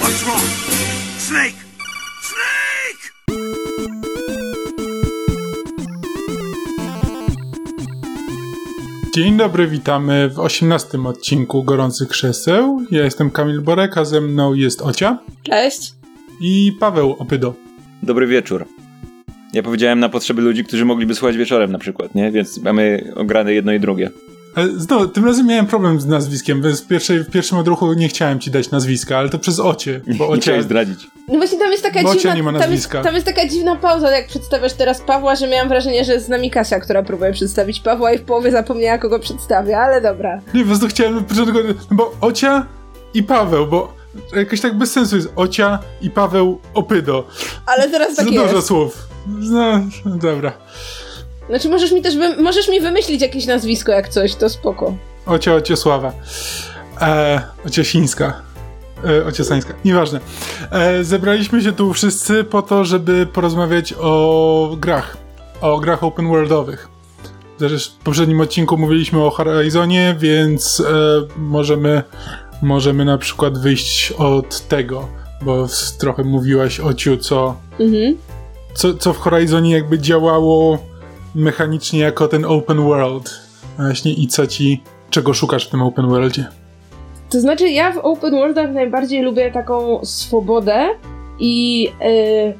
What's wrong? Snake! Snake! Dzień dobry, witamy w 18 odcinku Gorących Krzeseł. Ja jestem Kamil Borek, a ze mną jest Ocia Cześć. i Paweł Opydo. Dobry wieczór. Ja powiedziałem na potrzeby ludzi, którzy mogliby słuchać wieczorem na przykład, nie? Więc mamy ograne jedno i drugie. Ale Znowu, tym razem miałem problem z nazwiskiem, więc w, pierwszej, w pierwszym odruchu nie chciałem ci dać nazwiska, ale to przez Ocie, bo Nie Ocia... chciałem zdradzić. No właśnie tam jest taka Bocia dziwna... nie ma tam, jest, nazwiska. tam jest taka dziwna pauza, jak przedstawiasz teraz Pawła, że miałam wrażenie, że jest z nami Kasia, która próbuje przedstawić Pawła i w połowie zapomniała, kogo przedstawia, ale dobra. Nie, po prostu chciałem na początku, no bo Ocia i Paweł, bo jakoś tak bez sensu jest Ocia i Paweł Opydo. Ale teraz tak Za dużo jest. słów. No, no dobra. Znaczy możesz mi też, wy... możesz mi wymyślić jakieś nazwisko jak coś, to spoko. Ocia Ociosława. E, Ociosińska. E, Ociosańska. Nieważne. E, zebraliśmy się tu wszyscy po to, żeby porozmawiać o grach. O grach open worldowych. Zresztą w poprzednim odcinku mówiliśmy o Horizonie, więc e, możemy, możemy na przykład wyjść od tego, bo trochę mówiłaś Ociu, co, Mhm. co, co w Horizonie jakby działało mechanicznie jako ten open world. Właśnie i co ci, czego szukasz w tym open worldzie? To znaczy ja w open worldach najbardziej lubię taką swobodę i e,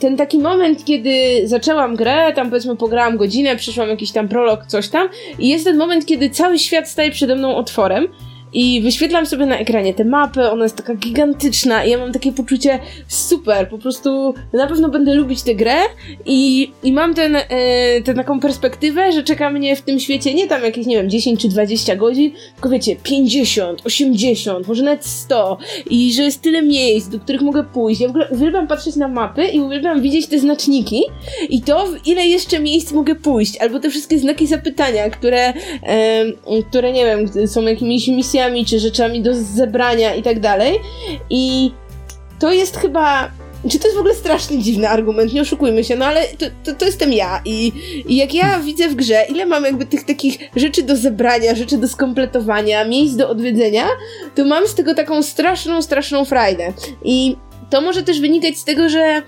ten taki moment, kiedy zaczęłam grę, tam powiedzmy pograłam godzinę, przyszłam jakiś tam prolog, coś tam i jest ten moment, kiedy cały świat staje przede mną otworem i wyświetlam sobie na ekranie tę mapę, ona jest taka gigantyczna i ja mam takie poczucie super, po prostu na pewno będę lubić tę grę i, i mam ten, e, tę taką perspektywę, że czeka mnie w tym świecie nie tam jakieś, nie wiem, 10 czy 20 godzin, tylko wiecie, 50, 80, może nawet 100 i że jest tyle miejsc, do których mogę pójść. Ja w ogóle uwielbiam patrzeć na mapy i uwielbiam widzieć te znaczniki i to, w ile jeszcze miejsc mogę pójść, albo te wszystkie znaki zapytania, które, em, które nie wiem, są jakimiś misjami czy rzeczami do zebrania i tak dalej. I to jest chyba. Czy to jest w ogóle strasznie dziwny argument, nie oszukujmy się, no ale to, to, to jestem ja i, i jak ja widzę w grze, ile mam jakby tych takich rzeczy do zebrania, rzeczy do skompletowania, miejsc do odwiedzenia, to mam z tego taką straszną, straszną frajdę. I to może też wynikać z tego, że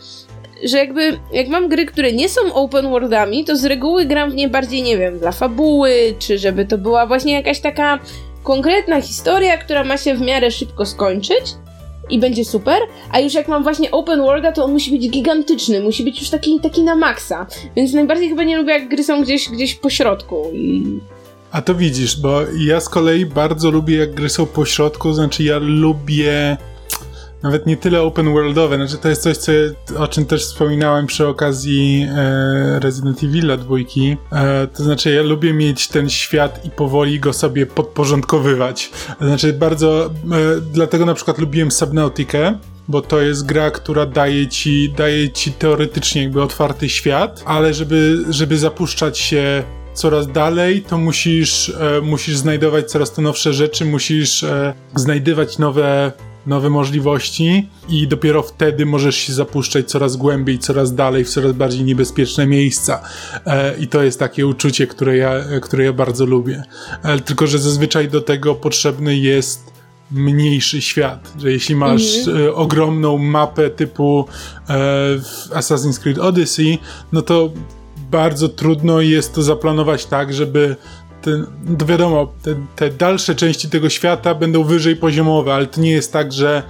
że jakby, jak mam gry, które nie są open worldami, to z reguły gram w nie bardziej, nie wiem, dla fabuły, czy żeby to była właśnie jakaś taka konkretna historia, która ma się w miarę szybko skończyć i będzie super, a już jak mam właśnie open worlda, to on musi być gigantyczny, musi być już taki, taki na maksa, więc najbardziej chyba nie lubię, jak gry są gdzieś, gdzieś po środku i... A to widzisz, bo ja z kolei bardzo lubię, jak gry są po środku, znaczy ja lubię nawet nie tyle open worldowe, znaczy to jest coś, co, o czym też wspominałem przy okazji e, Resident Evil dwójki. E, to znaczy ja lubię mieć ten świat i powoli go sobie podporządkowywać. Znaczy bardzo, e, dlatego na przykład lubiłem Subnautikę, bo to jest gra, która daje ci, daje ci teoretycznie jakby otwarty świat, ale żeby, żeby zapuszczać się coraz dalej, to musisz, e, musisz znajdować coraz to nowsze rzeczy, musisz e, znajdywać nowe, nowe możliwości i dopiero wtedy możesz się zapuszczać coraz głębiej, coraz dalej, w coraz bardziej niebezpieczne miejsca. E, I to jest takie uczucie, które ja, które ja bardzo lubię. E, tylko, że zazwyczaj do tego potrzebny jest mniejszy świat, że jeśli masz e, ogromną mapę typu e, Assassin's Creed Odyssey, no to bardzo trudno jest to zaplanować tak, żeby ten, no wiadomo, te, te dalsze części tego świata będą wyżej poziomowe, ale to nie jest tak, że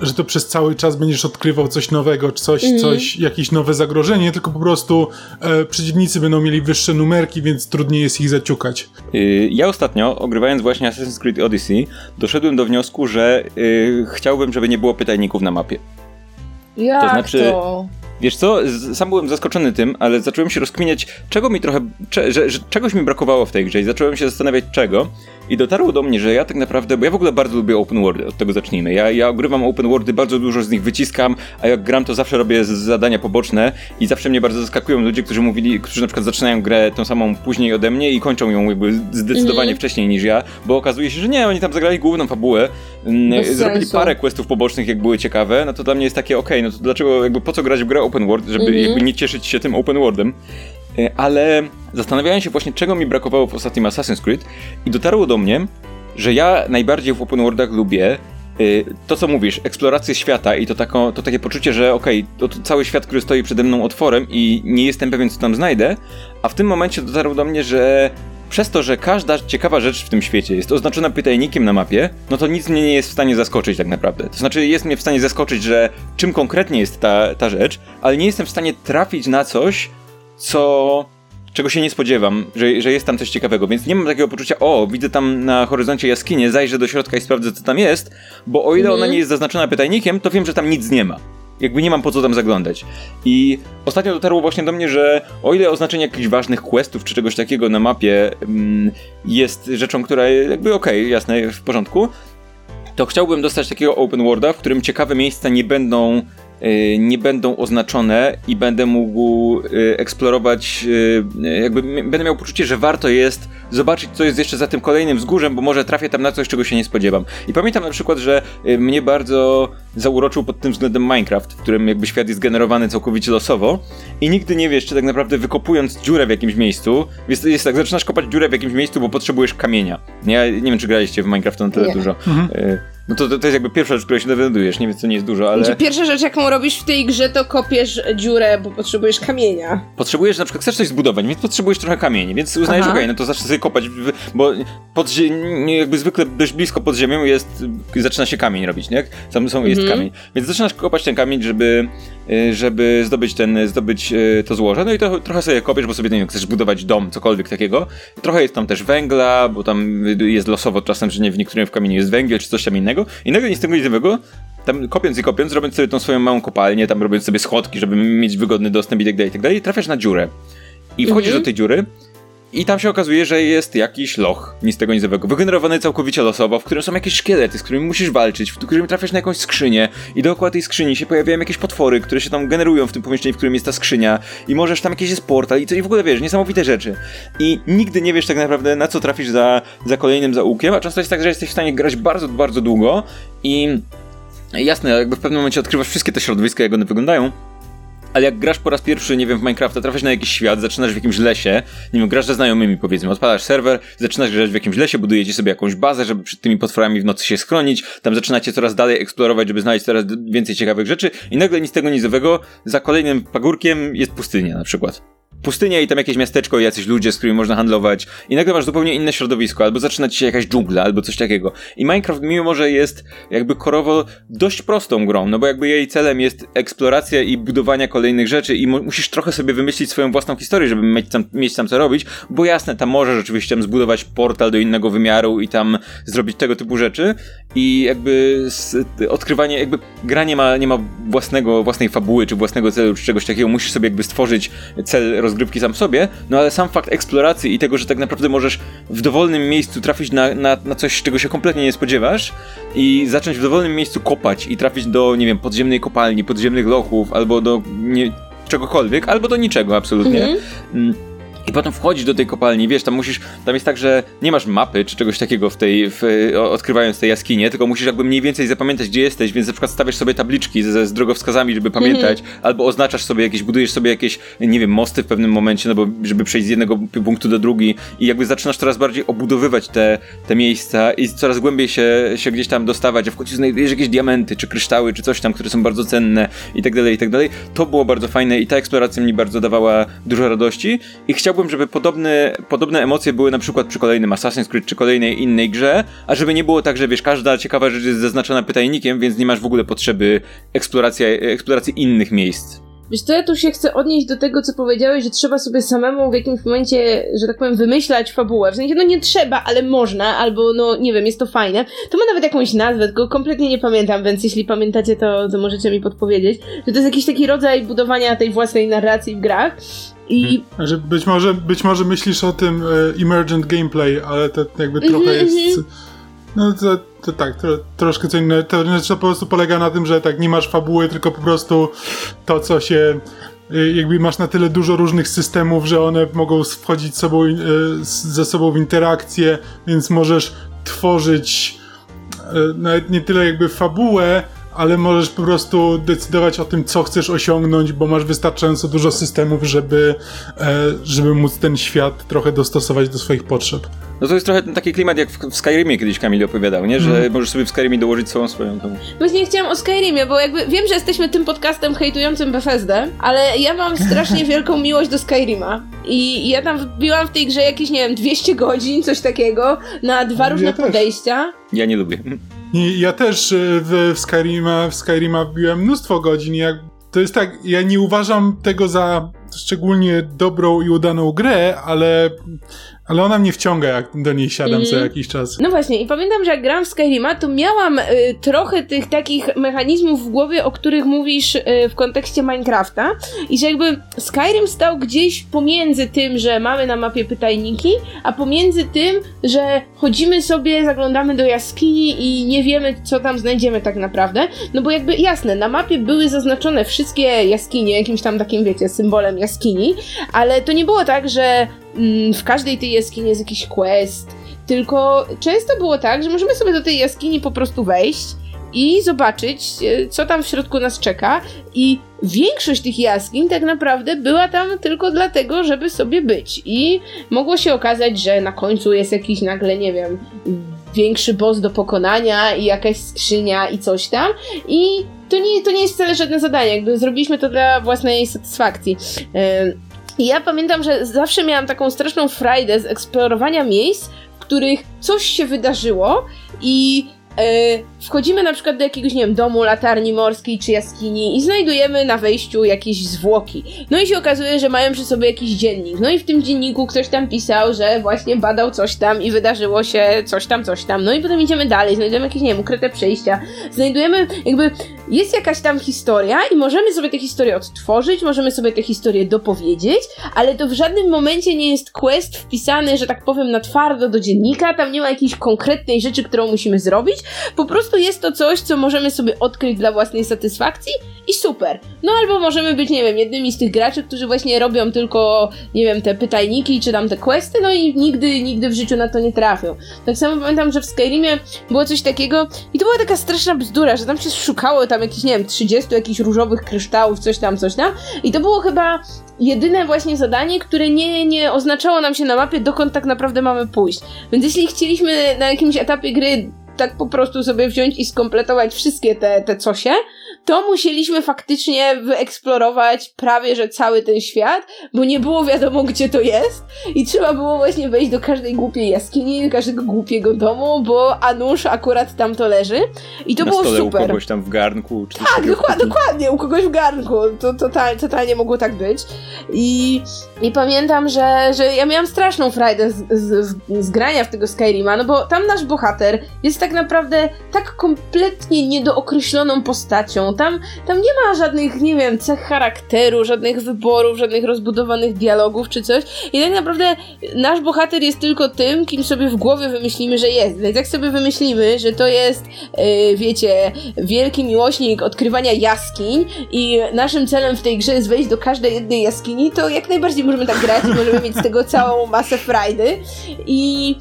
że to przez cały czas będziesz odkrywał coś nowego, coś, coś, jakieś nowe zagrożenie, tylko po prostu e, przeciwnicy będą mieli wyższe numerki, więc trudniej jest ich zaciukać. Yy, Ja ostatnio, ogrywając właśnie Assassin's Creed Odyssey, doszedłem do wniosku, że yy, chciałbym, żeby nie było pytajników na mapie. Jak to? znaczy- Wiesz co, sam byłem zaskoczony tym, ale zacząłem się rozkminiać, czego mi trochę, cze, że, że czegoś mi brakowało w tej grze i zacząłem się zastanawiać czego i dotarło do mnie, że ja tak naprawdę, bo ja w ogóle bardzo lubię open worldy, od tego zacznijmy. Ja, ja ogrywam open worldy, bardzo dużo z nich wyciskam, a jak gram to zawsze robię zadania poboczne i zawsze mnie bardzo zaskakują ludzie, którzy mówili, którzy na przykład zaczynają grę tą samą później ode mnie i kończą ją jakby zdecydowanie wcześniej niż ja, bo okazuje się, że nie, oni tam zagrali główną fabułę, mm, Bez zrobili sensu. parę questów pobocznych, jak były ciekawe, no to dla mnie jest takie, okej, no to dlaczego, jakby po co grać w grę open world, żeby Mhm. jakby nie cieszyć się tym open worldem. E, Ale zastanawiałem się właśnie, czego mi brakowało w ostatnim Assassin's Creed i dotarło do mnie, że ja najbardziej w open worldach lubię y, to, co mówisz, eksplorację świata i to, tako, to takie poczucie, że okej, okay, to, cały świat, który stoi przede mną otworem i nie jestem pewien, co tam znajdę, a w tym momencie dotarło do mnie, że przez to, że każda ciekawa rzecz w tym świecie jest oznaczona pytajnikiem na mapie, no to nic mnie nie jest w stanie zaskoczyć tak naprawdę. To znaczy jest mnie w stanie zaskoczyć, że czym konkretnie jest ta, ta rzecz, ale nie jestem w stanie trafić na coś, co czego się nie spodziewam, że, że jest tam coś ciekawego, więc nie mam takiego poczucia, o, widzę tam na horyzoncie jaskinię, zajrzę do środka i sprawdzę, co tam jest, bo o ile mhm. ona nie jest zaznaczona pytajnikiem, to wiem, że tam nic nie ma. Jakby nie mam po co tam zaglądać. I ostatnio dotarło właśnie do mnie, że o ile oznaczenie jakichś ważnych questów czy czegoś takiego na mapie mm, jest rzeczą, która jakby okej, okay, jasne, w porządku, to chciałbym dostać takiego open worlda, w którym ciekawe miejsca nie będą nie będą oznaczone i będę mógł y, eksplorować, y, jakby będę miał poczucie, że warto jest zobaczyć, co jest jeszcze za tym kolejnym wzgórzem, bo może trafię tam na coś, czego się nie spodziewam. I pamiętam na przykład, że mnie bardzo zauroczył pod tym względem Minecraft, w którym jakby świat jest generowany całkowicie losowo i nigdy nie wiesz, czy tak naprawdę wykopując dziurę w jakimś miejscu, jest, jest tak, zaczynasz kopać dziurę w jakimś miejscu, bo potrzebujesz kamienia. Ja nie wiem, czy graliście w Minecraft na tyle nie. dużo. Mhm. No to, to, to, jest jakby pierwsza rzecz, której się dowiadujesz. Nie wiem, co nie jest dużo, ale... Znaczy, pierwsza rzecz, jaką robisz w tej grze, to kopiesz dziurę, bo potrzebujesz kamienia. Potrzebujesz, na przykład chcesz coś zbudować, więc potrzebujesz trochę kamieni, więc uznajesz, okej, okay, no to zacznę sobie kopać, bo pod, jakby zwykle dość blisko pod ziemią jest, zaczyna się kamień robić, nie? Tam są, jest mm. kamień. Więc zaczynasz kopać ten kamień, żeby, y, żeby zdobyć ten, zdobyć y, to złoże, no i to trochę sobie kopiesz, bo sobie, nie wiem, chcesz budować dom, cokolwiek takiego. Trochę jest tam też węgla, bo tam jest losowo czasem, że nie w niektórym w kamieniu jest węgiel, czy coś tam innego. I nagle nic z tego niezłego, tam kopiąc i kopiąc, robiąc sobie tą swoją małą kopalnię, tam robiąc sobie schodki, żeby mieć wygodny dostęp i tak dalej, i tak dalej, trafiasz na dziurę. I wchodzisz mhm. do tej dziury i tam się okazuje, że jest jakiś loch, nic tego nizowego, wygenerowany całkowicie losowo, w którym są jakieś szkielety, z którymi musisz walczyć, w którym trafiasz na jakąś skrzynię i dookoła tej skrzyni się pojawiają jakieś potwory, które się tam generują w tym pomieszczeniu, w którym jest ta skrzynia i możesz tam jakiś jest portal i co i w ogóle wiesz, niesamowite rzeczy. I nigdy nie wiesz tak naprawdę na co trafisz za, za kolejnym zaułkiem, a często jest tak, że jesteś w stanie grać bardzo, bardzo długo i jasne, jakby w pewnym momencie odkrywasz wszystkie te środowiska, jak one wyglądają, ale jak grasz po raz pierwszy, nie wiem, w Minecrafta, trafisz na jakiś świat, zaczynasz w jakimś lesie, nie wiem, grasz ze znajomymi powiedzmy, odpalasz serwer, zaczynasz grać w jakimś lesie, budujecie sobie jakąś bazę, żeby przed tymi potworami w nocy się schronić, tam zaczynacie coraz dalej eksplorować, żeby znaleźć coraz więcej ciekawych rzeczy i nagle nic tego nizowego, za kolejnym pagórkiem jest pustynia na przykład pustynia i tam jakieś miasteczko i jacyś ludzie, z którymi można handlować. I nagle masz zupełnie inne środowisko, albo zaczyna ci się jakaś dżungla, albo coś takiego. I Minecraft mimo, że jest jakby korowo dość prostą grą, no bo jakby jej celem jest eksploracja i budowania kolejnych rzeczy i musisz trochę sobie wymyślić swoją własną historię, żeby mieć tam, mieć tam co robić, bo jasne, tam możesz rzeczywiście tam zbudować portal do innego wymiaru i tam zrobić tego typu rzeczy. I jakby odkrywanie, jakby gra nie ma, nie ma własnego, własnej fabuły, czy własnego celu, czy czegoś takiego, musisz sobie jakby stworzyć cel rozgrywki sam sobie, no ale sam fakt eksploracji i tego, że tak naprawdę możesz w dowolnym miejscu trafić na, na, na coś, czego się kompletnie nie spodziewasz i zacząć w dowolnym miejscu kopać i trafić do, nie wiem, podziemnej kopalni, podziemnych lochów albo do nie, czegokolwiek, albo do niczego absolutnie. Mhm. I potem wchodzisz do tej kopalni, wiesz, tam musisz, tam jest tak, że nie masz mapy czy czegoś takiego w tej, w, odkrywając tej jaskinie, tylko musisz jakby mniej więcej zapamiętać, gdzie jesteś, więc na przykład stawiasz sobie tabliczki ze, z drogowskazami, żeby pamiętać, mm -hmm. albo oznaczasz sobie jakieś, budujesz sobie jakieś, nie wiem, mosty w pewnym momencie, no bo żeby przejść z jednego punktu do drugi i jakby zaczynasz coraz bardziej obudowywać te, te miejsca i coraz głębiej się, się gdzieś tam dostawać, a w końcu znajdujesz jakieś diamenty, czy kryształy, czy coś tam, które są bardzo cenne i tak dalej, i tak dalej. To było bardzo fajne i ta eksploracja mi bardzo dawała dużo radości i chciałbym chciałbym, żeby podobne, podobne emocje były na przykład przy kolejnym Assassin's Creed czy kolejnej innej grze, a żeby nie było tak, że wiesz, każda ciekawa rzecz jest zaznaczona pytajnikiem, więc nie masz w ogóle potrzeby eksploracji, eksploracji innych miejsc. Wiesz, to ja tu się chcę odnieść do tego, co powiedziałeś, że trzeba sobie samemu w jakimś momencie, że tak powiem, wymyślać fabułę. W sensie, no nie trzeba, ale można, albo no nie wiem, jest to fajne. To ma nawet jakąś nazwę, tylko kompletnie nie pamiętam, więc jeśli pamiętacie, to, to możecie mi podpowiedzieć, że to jest jakiś taki rodzaj budowania tej własnej narracji w grach. I... Że być, może, być może myślisz o tym e, emergent gameplay, ale to jakby trochę mm -hmm. jest... Mhm. No to, to tak, to, troszkę co innego. To, to po prostu polega na tym, że tak nie masz fabuły, tylko po prostu to, co się e, jakby masz na tyle dużo różnych systemów, że one mogą wchodzić sobą, e, ze sobą w interakcję, więc możesz tworzyć nawet nie tyle jakby fabułę, ale możesz po prostu decydować o tym, co chcesz osiągnąć, bo masz wystarczająco dużo systemów, żeby, e, żeby móc ten świat trochę dostosować do swoich potrzeb. No to jest trochę ten taki klimat, jak w, Skyrimie kiedyś Kamil opowiadał, nie? Że Mhm. możesz sobie w Skyrimie dołożyć całą swoją tą... Właśnie chciałam o Skyrimie, bo jakby wiem, że jesteśmy tym podcastem hejtującym Bethesdę, ale ja mam strasznie wielką miłość do Skyrima. I ja tam wbiłam w tej grze jakieś, nie wiem, 200 godzin, coś takiego, na dwa Ja różne też. podejścia. Ja nie lubię. I ja też e, w, w Skyrima, w Skyrima wbiłem mnóstwo godzin. to jest tak, ja nie uważam tego za szczególnie dobrą i udaną grę, ale, ale ona mnie wciąga, jak do niej siadam co Mhm. jakiś czas. No właśnie, i pamiętam, że jak grałam w Skyrima, to miałam y, trochę tych takich mechanizmów w głowie, o których mówisz y, w kontekście Minecrafta. I że jakby Skyrim stał gdzieś pomiędzy tym, że mamy na mapie pytajniki, a pomiędzy tym, że chodzimy sobie, zaglądamy do jaskini i nie wiemy, co tam znajdziemy tak naprawdę. No bo jakby jasne, na mapie były zaznaczone wszystkie jaskinie, jakimś tam takim, wiecie, symbolem jaskini, ale to nie było tak, że mm, w każdej tej jaskini jest jakiś quest, tylko często było tak, że możemy sobie do tej jaskini po prostu wejść i zobaczyć, e, co tam w środku nas czeka. I większość tych jaskiń tak naprawdę była tam tylko dlatego, żeby sobie być. I mogło się okazać, że na końcu jest jakiś nagle, nie wiem, większy boss do pokonania i jakaś skrzynia i coś tam. I to nie, to nie jest wcale żadne zadanie, jakby zrobiliśmy to dla własnej satysfakcji. I ja pamiętam, że zawsze miałam taką straszną frajdę z eksplorowania miejsc, w których coś się wydarzyło i wchodzimy na przykład do jakiegoś, nie wiem, domu, latarni morskiej czy jaskini i znajdujemy na wejściu jakieś zwłoki. No i się okazuje, że mają przy sobie jakiś dziennik. No i w tym dzienniku ktoś tam pisał, że właśnie badał coś tam i wydarzyło się coś tam, coś tam. No i potem idziemy dalej, znajdujemy jakieś, nie wiem, ukryte przejścia. Znajdujemy jakby, jest jakaś tam historia i możemy sobie tę historię odtworzyć, możemy sobie tę historię dopowiedzieć, ale to w żadnym momencie nie jest quest wpisany, że tak powiem, na twardo do dziennika, tam nie ma jakiejś konkretnej rzeczy, którą musimy zrobić, po prostu jest to coś, co możemy sobie odkryć dla własnej satysfakcji i super. No albo możemy być, nie wiem, jednymi z tych graczy, którzy właśnie robią tylko, nie wiem, te pytajniki czy tam te questy, no i nigdy, nigdy w życiu na to nie trafią. Tak samo pamiętam, że w Skyrimie było coś takiego i to była taka straszna bzdura, że tam się szukało tam jakichś, nie wiem, 30 jakichś różowych kryształów, coś tam, coś tam i to było chyba jedyne właśnie zadanie, które nie, nie oznaczało nam się na mapie, dokąd tak naprawdę mamy pójść. Więc jeśli chcieliśmy na jakimś etapie gry tak po prostu sobie wziąć i skompletować wszystkie te, te cosie, to musieliśmy faktycznie wyeksplorować prawie, że cały ten świat, bo nie było wiadomo, gdzie to jest i trzeba było właśnie wejść do każdej głupiej jaskini, do każdego głupiego domu, bo a nuż akurat tam to leży i to Na było stole u super. kogoś tam w garnku. Czy Tak, dokładnie, dokładnie, u kogoś w garnku. To totalnie, totalnie mogło tak być. I, i pamiętam, że, że ja miałam straszną frajdę z, z, z grania w tego Skyrima, no bo tam nasz bohater jest tak naprawdę tak kompletnie niedookreśloną postacią. Tam, tam nie ma żadnych, nie wiem, cech charakteru, żadnych wyborów, żadnych rozbudowanych dialogów czy coś. I tak naprawdę nasz bohater jest tylko tym, kim sobie w głowie wymyślimy, że jest. Więc jak sobie wymyślimy, że to jest, yy, wiecie, wielki miłośnik odkrywania jaskiń i naszym celem w tej grze jest wejść do każdej jednej jaskini, to jak najbardziej możemy tak grać możemy mieć z tego całą masę frajdy. I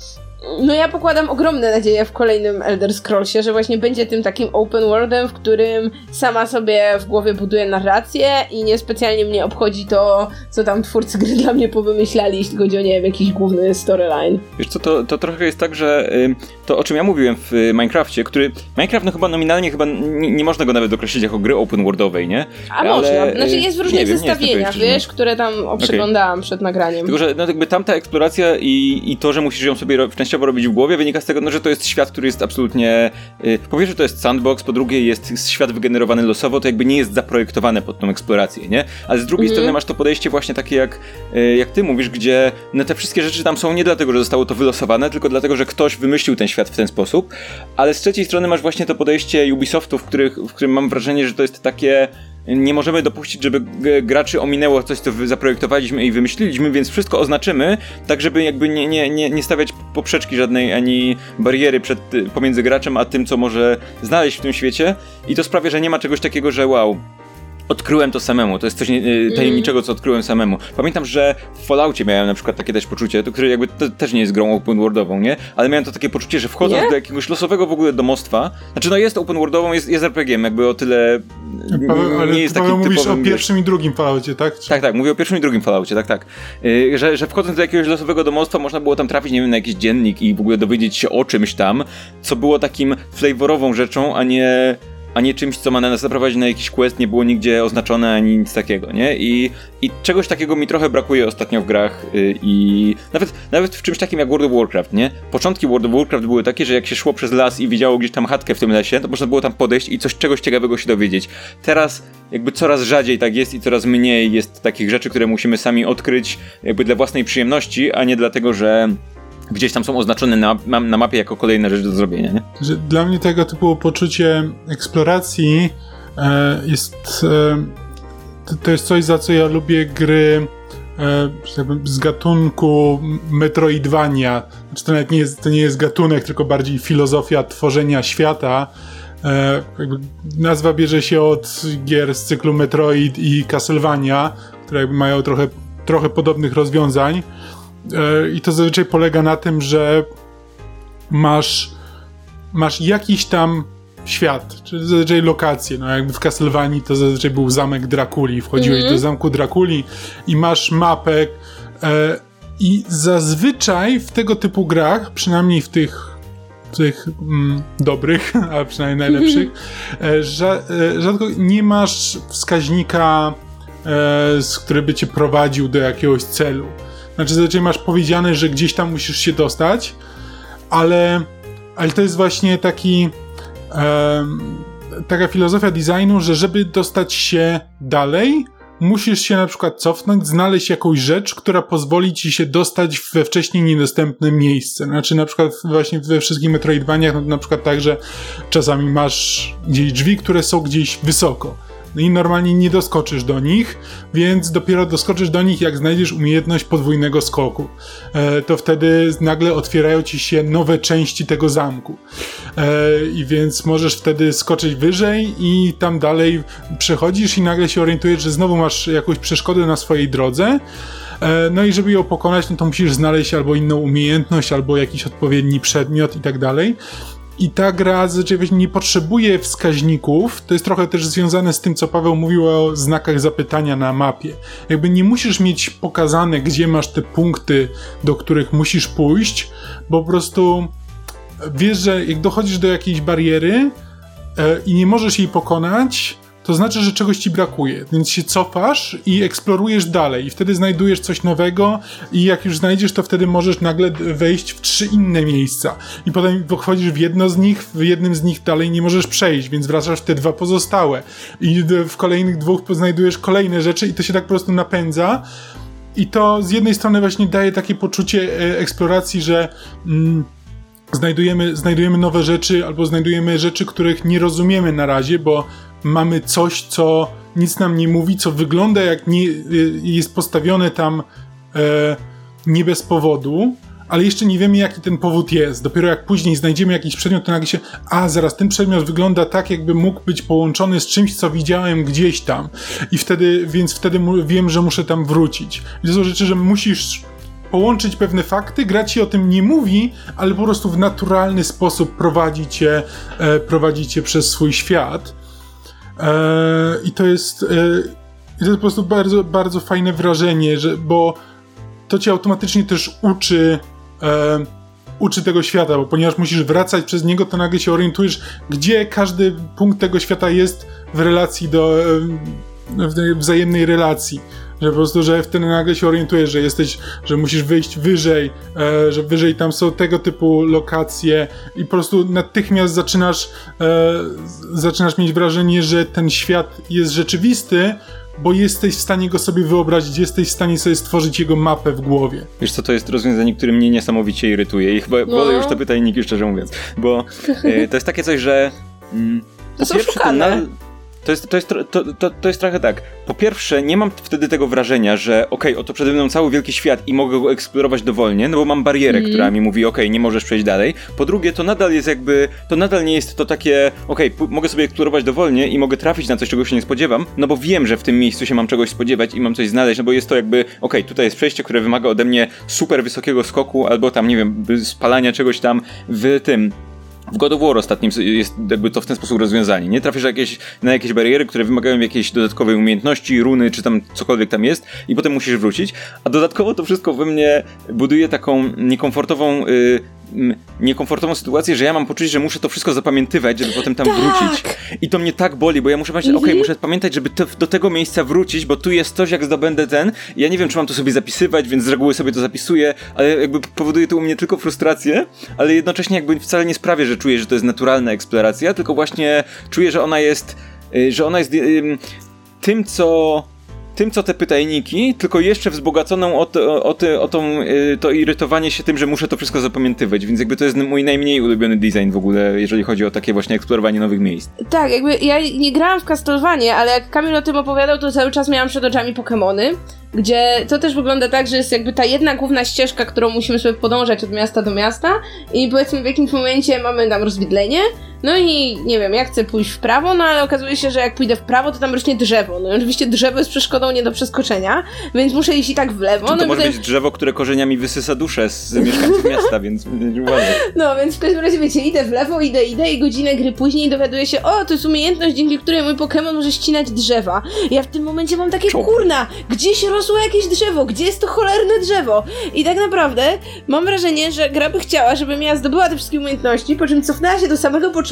no ja pokładam ogromne nadzieje w kolejnym Elder Scrollsie, że właśnie będzie tym takim open worldem, w którym sama sobie w głowie buduję narrację i niespecjalnie mnie obchodzi to, co tam twórcy gry dla mnie powymyślali, jeśli chodzi o, nie wiem, jakiś główny storyline. Wiesz co, to, to trochę jest tak, że y, to o czym ja mówiłem w y, Minecrafcie, który Minecraft no chyba nominalnie chyba nie, nie można go nawet określić jako gry open worldowej, nie? A Ale, można, znaczy jest w różnych wiem, zestawieniach, pewien, wiesz, które tam przeglądałam przed nagraniem. Tylko, że no, jakby tamta eksploracja i, i to, że musisz ją sobie ro- częściowo robić w głowie, wynika z tego, no, że to jest świat, który jest absolutnie. Y, po pierwsze, to jest sandbox, po drugie, jest świat wygenerowany losowo, to jakby nie jest zaprojektowane pod tą eksplorację, nie? Ale z drugiej Mhm. strony masz to podejście właśnie takie, jak, y, jak ty mówisz, gdzie no, te wszystkie rzeczy tam są nie dlatego, że zostało to wylosowane, tylko dlatego, że ktoś wymyślił ten świat w ten sposób. Ale z trzeciej strony masz właśnie to podejście Ubisoftu, w, których, w którym mam wrażenie, że to jest takie nie możemy dopuścić, żeby graczy ominęło coś, co zaprojektowaliśmy i wymyśliliśmy, więc wszystko oznaczymy, tak żeby jakby nie, nie, nie, nie stawiać poprzeczki żadnej ani bariery przed, pomiędzy graczem a tym, co może znaleźć w tym świecie. I to sprawia, że nie ma czegoś takiego, że wow, odkryłem to samemu. To jest coś nie, y, tajemniczego, co odkryłem samemu. Pamiętam, że w Falloutie miałem na przykład takie też poczucie, to, które jakby to, też nie jest grą open worldową, nie? Ale miałem to takie poczucie, że wchodząc Nie? do jakiegoś losowego w ogóle domostwa, znaczy no jest open worldową, jest, jest RPG-iem, jakby o tyle Paweł, ale nie jest Paweł takim mówisz typowym... o pierwszym i drugim Falloutie, tak? Czy... Tak, tak, mówię o pierwszym i drugim Falloutie, tak, tak. Yy, że, że wchodząc do jakiegoś losowego domostwa można było tam trafić, nie wiem, na jakiś dziennik i w ogóle dowiedzieć się o czymś tam, co było takim flavorową rzeczą, a nie, a nie czymś, co ma nas zaprowadzić na jakiś quest, nie było nigdzie oznaczone ani nic takiego, nie? I, i czegoś takiego mi trochę brakuje ostatnio w grach yy, i nawet, nawet w czymś takim jak World of Warcraft, nie? Początki World of Warcraft były takie, że jak się szło przez las i widziało gdzieś tam chatkę w tym lesie, to można było tam podejść i coś czegoś ciekawego się dowiedzieć. Teraz jakby coraz rzadziej tak jest i coraz mniej jest takich rzeczy, które musimy sami odkryć jakby dla własnej przyjemności, a nie dlatego, że gdzieś tam są oznaczone na, na mapie jako kolejna rzecz do zrobienia, nie? Dla mnie tego typu poczucie eksploracji e, jest. E, to, jest coś, za co ja lubię gry e, tak z gatunku Metroidvania. Znaczy to nawet nie jest, to nie jest gatunek, tylko bardziej filozofia tworzenia świata. E, nazwa bierze się od gier z cyklu Metroid i Castlevania, które mają trochę, trochę podobnych rozwiązań. E, I to zazwyczaj polega na tym, że masz, masz jakiś tam świat, czy zazwyczaj lokację. No jakby w Castlevanii to zazwyczaj był zamek Drakuli. Wchodziłeś do zamku Drakuli i masz mapę. E, I zazwyczaj w tego typu grach, przynajmniej w tych tych mm, dobrych, a przynajmniej najlepszych, e, rza, e, rzadko nie masz wskaźnika, e, z który by cię prowadził do jakiegoś celu. Znaczy, zazwyczaj masz powiedziane, że gdzieś tam musisz się dostać, ale, ale to jest właśnie taki em, taka filozofia designu, że żeby dostać się dalej, musisz się na przykład cofnąć, znaleźć jakąś rzecz, która pozwoli ci się dostać we wcześniej niedostępne miejsce. Znaczy na przykład właśnie we wszystkich Metroidvaniach, no, na przykład tak, że czasami masz gdzieś drzwi, które są gdzieś wysoko. No i normalnie nie doskoczysz do nich, więc dopiero doskoczysz do nich, jak znajdziesz umiejętność podwójnego skoku. E, to wtedy nagle otwierają ci się nowe części tego zamku. E, I więc możesz wtedy skoczyć wyżej i tam dalej przechodzisz i nagle się orientujesz, że znowu masz jakąś przeszkodę na swojej drodze. E, No i żeby ją pokonać, no to musisz znaleźć albo inną umiejętność, albo jakiś odpowiedni przedmiot i tak dalej. I ta gra nie potrzebuje wskaźników. To jest trochę też związane z tym, co Paweł mówił o znakach zapytania na mapie. Jakby nie musisz mieć pokazane, gdzie masz te punkty, do których musisz pójść, bo po prostu wiesz, że jak dochodzisz do jakiejś bariery e, i nie możesz jej pokonać, to znaczy, że czegoś ci brakuje, więc się cofasz i eksplorujesz dalej. I wtedy znajdujesz coś nowego i jak już znajdziesz, to wtedy możesz nagle wejść w trzy inne miejsca. I potem wchodzisz w jedno z nich, w jednym z nich dalej nie możesz przejść, więc wracasz w te dwa pozostałe. I w kolejnych dwóch znajdujesz kolejne rzeczy i to się tak po prostu napędza. I to z jednej strony właśnie daje takie poczucie e, eksploracji, że mm, znajdujemy, znajdujemy nowe rzeczy albo znajdujemy rzeczy, których nie rozumiemy na razie, bo mamy coś, co nic nam nie mówi, co wygląda jak nie, y, jest postawione tam e, nie bez powodu, ale jeszcze nie wiemy, jaki ten powód jest. Dopiero jak później znajdziemy jakiś przedmiot, to nagle się, a zaraz ten przedmiot wygląda tak, jakby mógł być połączony z czymś, co widziałem gdzieś tam. I wtedy, więc wtedy wiem, że muszę tam wrócić. I to są rzeczy, że musisz połączyć pewne fakty, gra ci o tym nie mówi, ale po prostu w naturalny sposób prowadzi cię, e, prowadzi cię przez swój świat. E, I to jest, e, to jest po prostu bardzo, bardzo fajne wrażenie, że, bo to cię automatycznie też uczy, e, uczy tego świata, bo ponieważ musisz wracać przez niego, to nagle się orientujesz, gdzie każdy punkt tego świata jest w relacji do, e, w wzajemnej relacji. Że po prostu, że wtedy nagle się orientujesz, że jesteś, że musisz wyjść wyżej, e, że wyżej tam są tego typu lokacje i po prostu natychmiast zaczynasz, e, zaczynasz mieć wrażenie, że ten świat jest rzeczywisty, bo jesteś w stanie go sobie wyobrazić, jesteś w stanie sobie stworzyć jego mapę w głowie. Wiesz co, to jest rozwiązanie, które mnie niesamowicie irytuje i chyba No. wolę już to pytajniki, szczerze mówiąc, bo e, to jest takie coś, że... Mm, To są szukane. na- To jest, to, jest, to, to, to jest trochę tak. Po pierwsze, nie mam wtedy tego wrażenia, że okej, okay, oto przede mną cały wielki świat i mogę go eksplorować dowolnie, no bo mam barierę, mm. która mi mówi, okej, okay, nie możesz przejść dalej. Po drugie, to nadal jest jakby, to nadal nie jest to takie, okej, okay, mogę sobie eksplorować dowolnie i mogę trafić na coś, czego się nie spodziewam, no bo wiem, że w tym miejscu się mam czegoś spodziewać i mam coś znaleźć, no bo jest to jakby, okej, tutaj jest przejście, które wymaga ode mnie super wysokiego skoku, albo tam, nie wiem, spalania czegoś tam w tym w God of War ostatnim jest jakby to w ten sposób rozwiązanie. Nie trafisz jakieś, na jakieś bariery, które wymagają jakiejś dodatkowej umiejętności, runy, czy tam cokolwiek tam jest i potem musisz wrócić. A dodatkowo to wszystko we mnie buduje taką niekomfortową y, niekomfortową sytuację, że ja mam poczucie, że muszę to wszystko zapamiętywać, żeby potem tam tak. wrócić. I to mnie tak boli, bo ja muszę pamiętać, mhm. okej, okay, muszę pamiętać, żeby te, do tego miejsca wrócić, bo tu jest coś, jak zdobędę ten. Ja nie wiem, czy mam to sobie zapisywać, więc z reguły sobie to zapisuję, ale jakby powoduje to u mnie tylko frustrację, ale jednocześnie jakby wcale nie sprawia, że czuję, że to jest naturalna eksploracja, tylko właśnie czuję, że ona jest, y, że ona jest tym, co tym, co te pytajniki, tylko jeszcze wzbogaconą o, to, o, ty, o tą, y, to irytowanie się tym, że muszę to wszystko zapamiętywać, więc jakby to jest mój najmniej ulubiony design w ogóle, jeżeli chodzi o takie właśnie eksplorowanie nowych miejsc. Tak, jakby ja nie grałam w Castlevanie, ale jak Kamil o tym opowiadał, to cały czas miałam przed oczami Pokémony, gdzie to też wygląda tak, że jest jakby ta jedna główna ścieżka, którą musimy sobie podążać od miasta do miasta i powiedzmy w jakimś momencie mamy tam rozwidlenie, no i nie wiem, ja chcę pójść w prawo, no ale okazuje się, że jak pójdę w prawo, to tam rośnie drzewo. No i oczywiście drzewo jest przeszkodą nie do przeskoczenia, więc muszę iść i tak w lewo. To, no może być drzewo, które korzeniami wysysa duszę z mieszkańców miasta, więc uważaj. No, więc w każdym razie wiecie, idę w lewo, idę, idę i godzinę gry później dowiaduję się, o, to jest umiejętność, dzięki której mój Pokémon może ścinać drzewa. Ja w tym momencie mam takie, kurna, gdzieś rosło jakieś drzewo, gdzie jest to cholerne drzewo? I tak naprawdę mam wrażenie, że gra by chciała, żebym ja zdobyła te wszystkie umiejętności, po czym cofnęła się do samego początku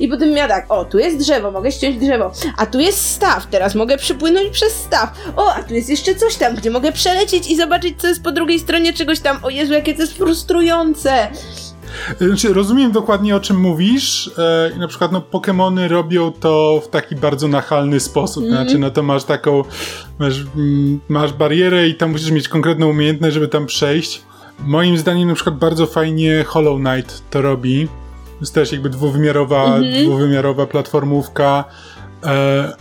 i potem miała tak, o, tu jest drzewo, mogę ściąć drzewo, a tu jest staw, teraz mogę przypłynąć przez staw, o, a tu jest jeszcze coś tam, gdzie mogę przelecieć i zobaczyć, co jest po drugiej stronie czegoś tam, o Jezu, jakie to jest frustrujące. Znaczy, rozumiem dokładnie o czym mówisz. E, na przykład, no, Pokémony robią to w taki bardzo nachalny sposób. Mm. Znaczy, no to masz taką, masz, mm, masz barierę i tam musisz mieć konkretną umiejętność, żeby tam przejść. Moim zdaniem, na przykład, bardzo fajnie Hollow Knight to robi. Jest też jakby dwuwymiarowa, -hmm. dwuwymiarowa platformówka. E,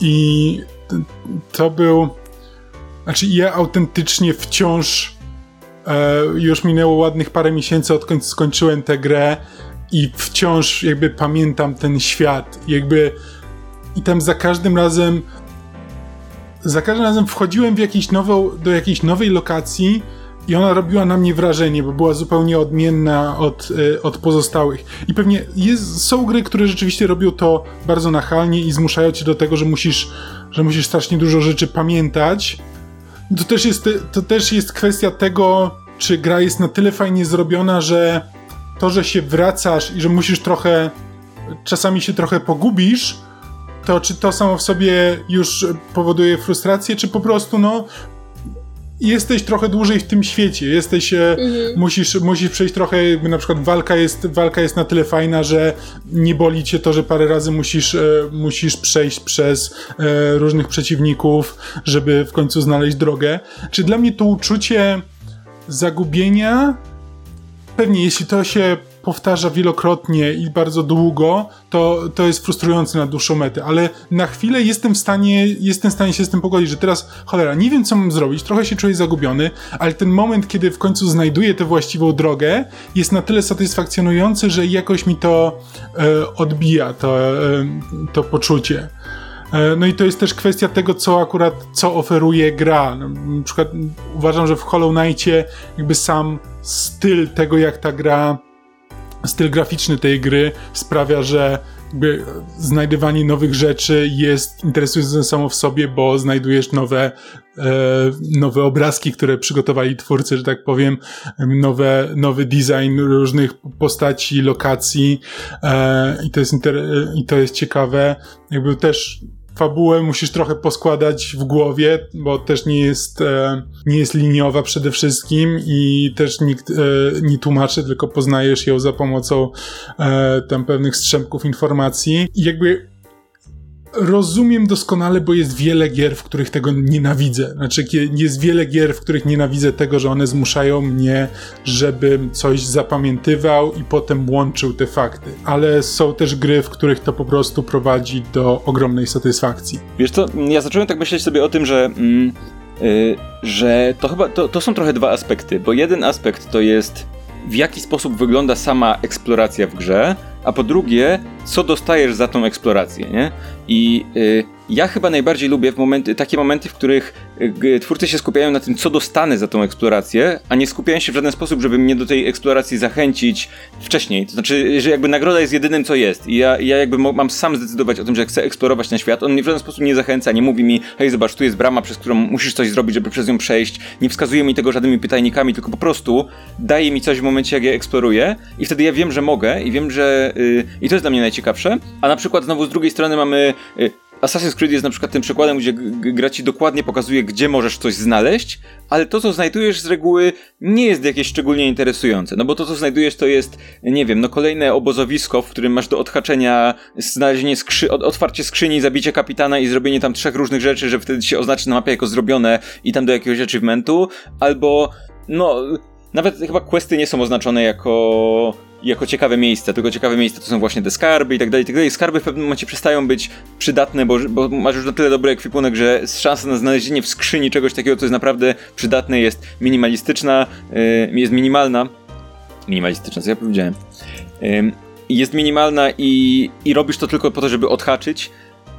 I to był. Znaczy, ja autentycznie wciąż E, już minęło ładnych parę miesięcy, odkąd skończyłem tę grę i wciąż jakby pamiętam ten świat. Jakby i tam za każdym razem za każdym razem wchodziłem w jakąś nową, do jakiejś nowej lokacji i ona robiła na mnie wrażenie, bo była zupełnie odmienna od, e, od pozostałych. I pewnie jest, są gry, które rzeczywiście robią to bardzo nachalnie i zmuszają cię do tego, że musisz, że musisz strasznie dużo rzeczy pamiętać, to też jest, to też jest kwestia tego, czy gra jest na tyle fajnie zrobiona, że to, że się wracasz i że musisz trochę, czasami się trochę pogubisz, to czy to samo w sobie już powoduje frustrację, czy po prostu, no, jesteś trochę dłużej w tym świecie, jesteś, e, mhm. musisz, musisz przejść trochę, na przykład walka jest, walka jest na tyle fajna, że nie boli cię to, że parę razy musisz, e, musisz przejść przez e, różnych przeciwników, żeby w końcu znaleźć drogę. Czy dla mnie to uczucie zagubienia, pewnie jeśli to się powtarza wielokrotnie i bardzo długo, to, to jest frustrujące na dłuższą metę, ale na chwilę jestem w stanie, jestem w stanie się z tym pogodzić, że teraz, cholera, nie wiem co mam zrobić, trochę się czuję zagubiony, ale ten moment, kiedy w końcu znajduję tę właściwą drogę, jest na tyle satysfakcjonujący, że jakoś mi to e, odbija, to, e, to poczucie. E, no i to jest też kwestia tego, co akurat, co oferuje gra. No, na przykład uważam, że w Hollow Knightie jakby sam styl tego, jak ta gra styl graficzny tej gry sprawia, że jakby znajdywanie nowych rzeczy jest interesujące samo w sobie, bo znajdujesz nowe, e, nowe obrazki, które przygotowali twórcy, że tak powiem, nowe, nowy design różnych postaci, lokacji e, i, to jest inter- i to jest ciekawe. Jakby też fabułę musisz trochę poskładać w głowie, bo też nie jest, e, nie jest liniowa przede wszystkim i też nikt e, nie tłumaczy, tylko poznajesz ją za pomocą e, tam pewnych strzępków informacji. I jakby rozumiem doskonale, bo jest wiele gier, w których tego nienawidzę. Znaczy, jest wiele gier, w których nienawidzę tego, że one zmuszają mnie, żebym coś zapamiętywał i potem łączył te fakty. Ale są też gry, w których to po prostu prowadzi do ogromnej satysfakcji. Wiesz co, ja zacząłem tak myśleć sobie o tym, że. Mm, yy, że to chyba to, to są trochę dwa aspekty, bo jeden aspekt to jest w jaki sposób wygląda sama eksploracja w grze, a po drugie, co dostajesz za tą eksplorację, nie? I y, ja chyba najbardziej lubię momenty, takie momenty, w których y, twórcy się skupiają na tym, co dostanę za tą eksplorację, a nie skupiają się w żaden sposób, żeby mnie do tej eksploracji zachęcić wcześniej. To znaczy, że jakby nagroda jest jedynym, co jest. I ja, ja jakby mam sam zdecydować o tym, że chcę eksplorować ten świat. On mnie w żaden sposób nie zachęca, nie mówi mi, hej, zobacz, tu jest brama, przez którą musisz coś zrobić, żeby przez nią przejść. Nie wskazuje mi tego żadnymi pytajnikami, tylko po prostu daje mi coś w momencie, jak ja eksploruję i wtedy ja wiem, że mogę i wiem, że... Yy, I to jest dla mnie najciekawsze. A na przykład znowu z drugiej strony mamy Y, Assassin's Creed jest na przykład tym przykładem, gdzie gra ci dokładnie pokazuje, gdzie możesz coś znaleźć, ale to, co znajdujesz z reguły, nie jest jakieś szczególnie interesujące. No bo to, co znajdujesz, to jest, nie wiem, no kolejne obozowisko, w którym masz do odhaczenia znalezienie skrzy otwarcie skrzyni, zabicie kapitana i zrobienie tam trzech różnych rzeczy, że wtedy się oznaczy na mapie jako zrobione i tam do jakiegoś achievementu, albo, no, nawet chyba questy nie są oznaczone jako jako ciekawe miejsca, tylko ciekawe miejsca to są właśnie te skarby i tak dalej, i tak dalej. Skarby w pewnym momencie przestają być przydatne, bo, bo masz już na tyle dobry ekwipunek, że szansa na znalezienie w skrzyni czegoś takiego, co jest naprawdę przydatne, jest minimalistyczna, yy, jest minimalna. Minimalistyczna, co ja powiedziałem. Yy, jest minimalna i, i robisz to tylko po to, żeby odhaczyć,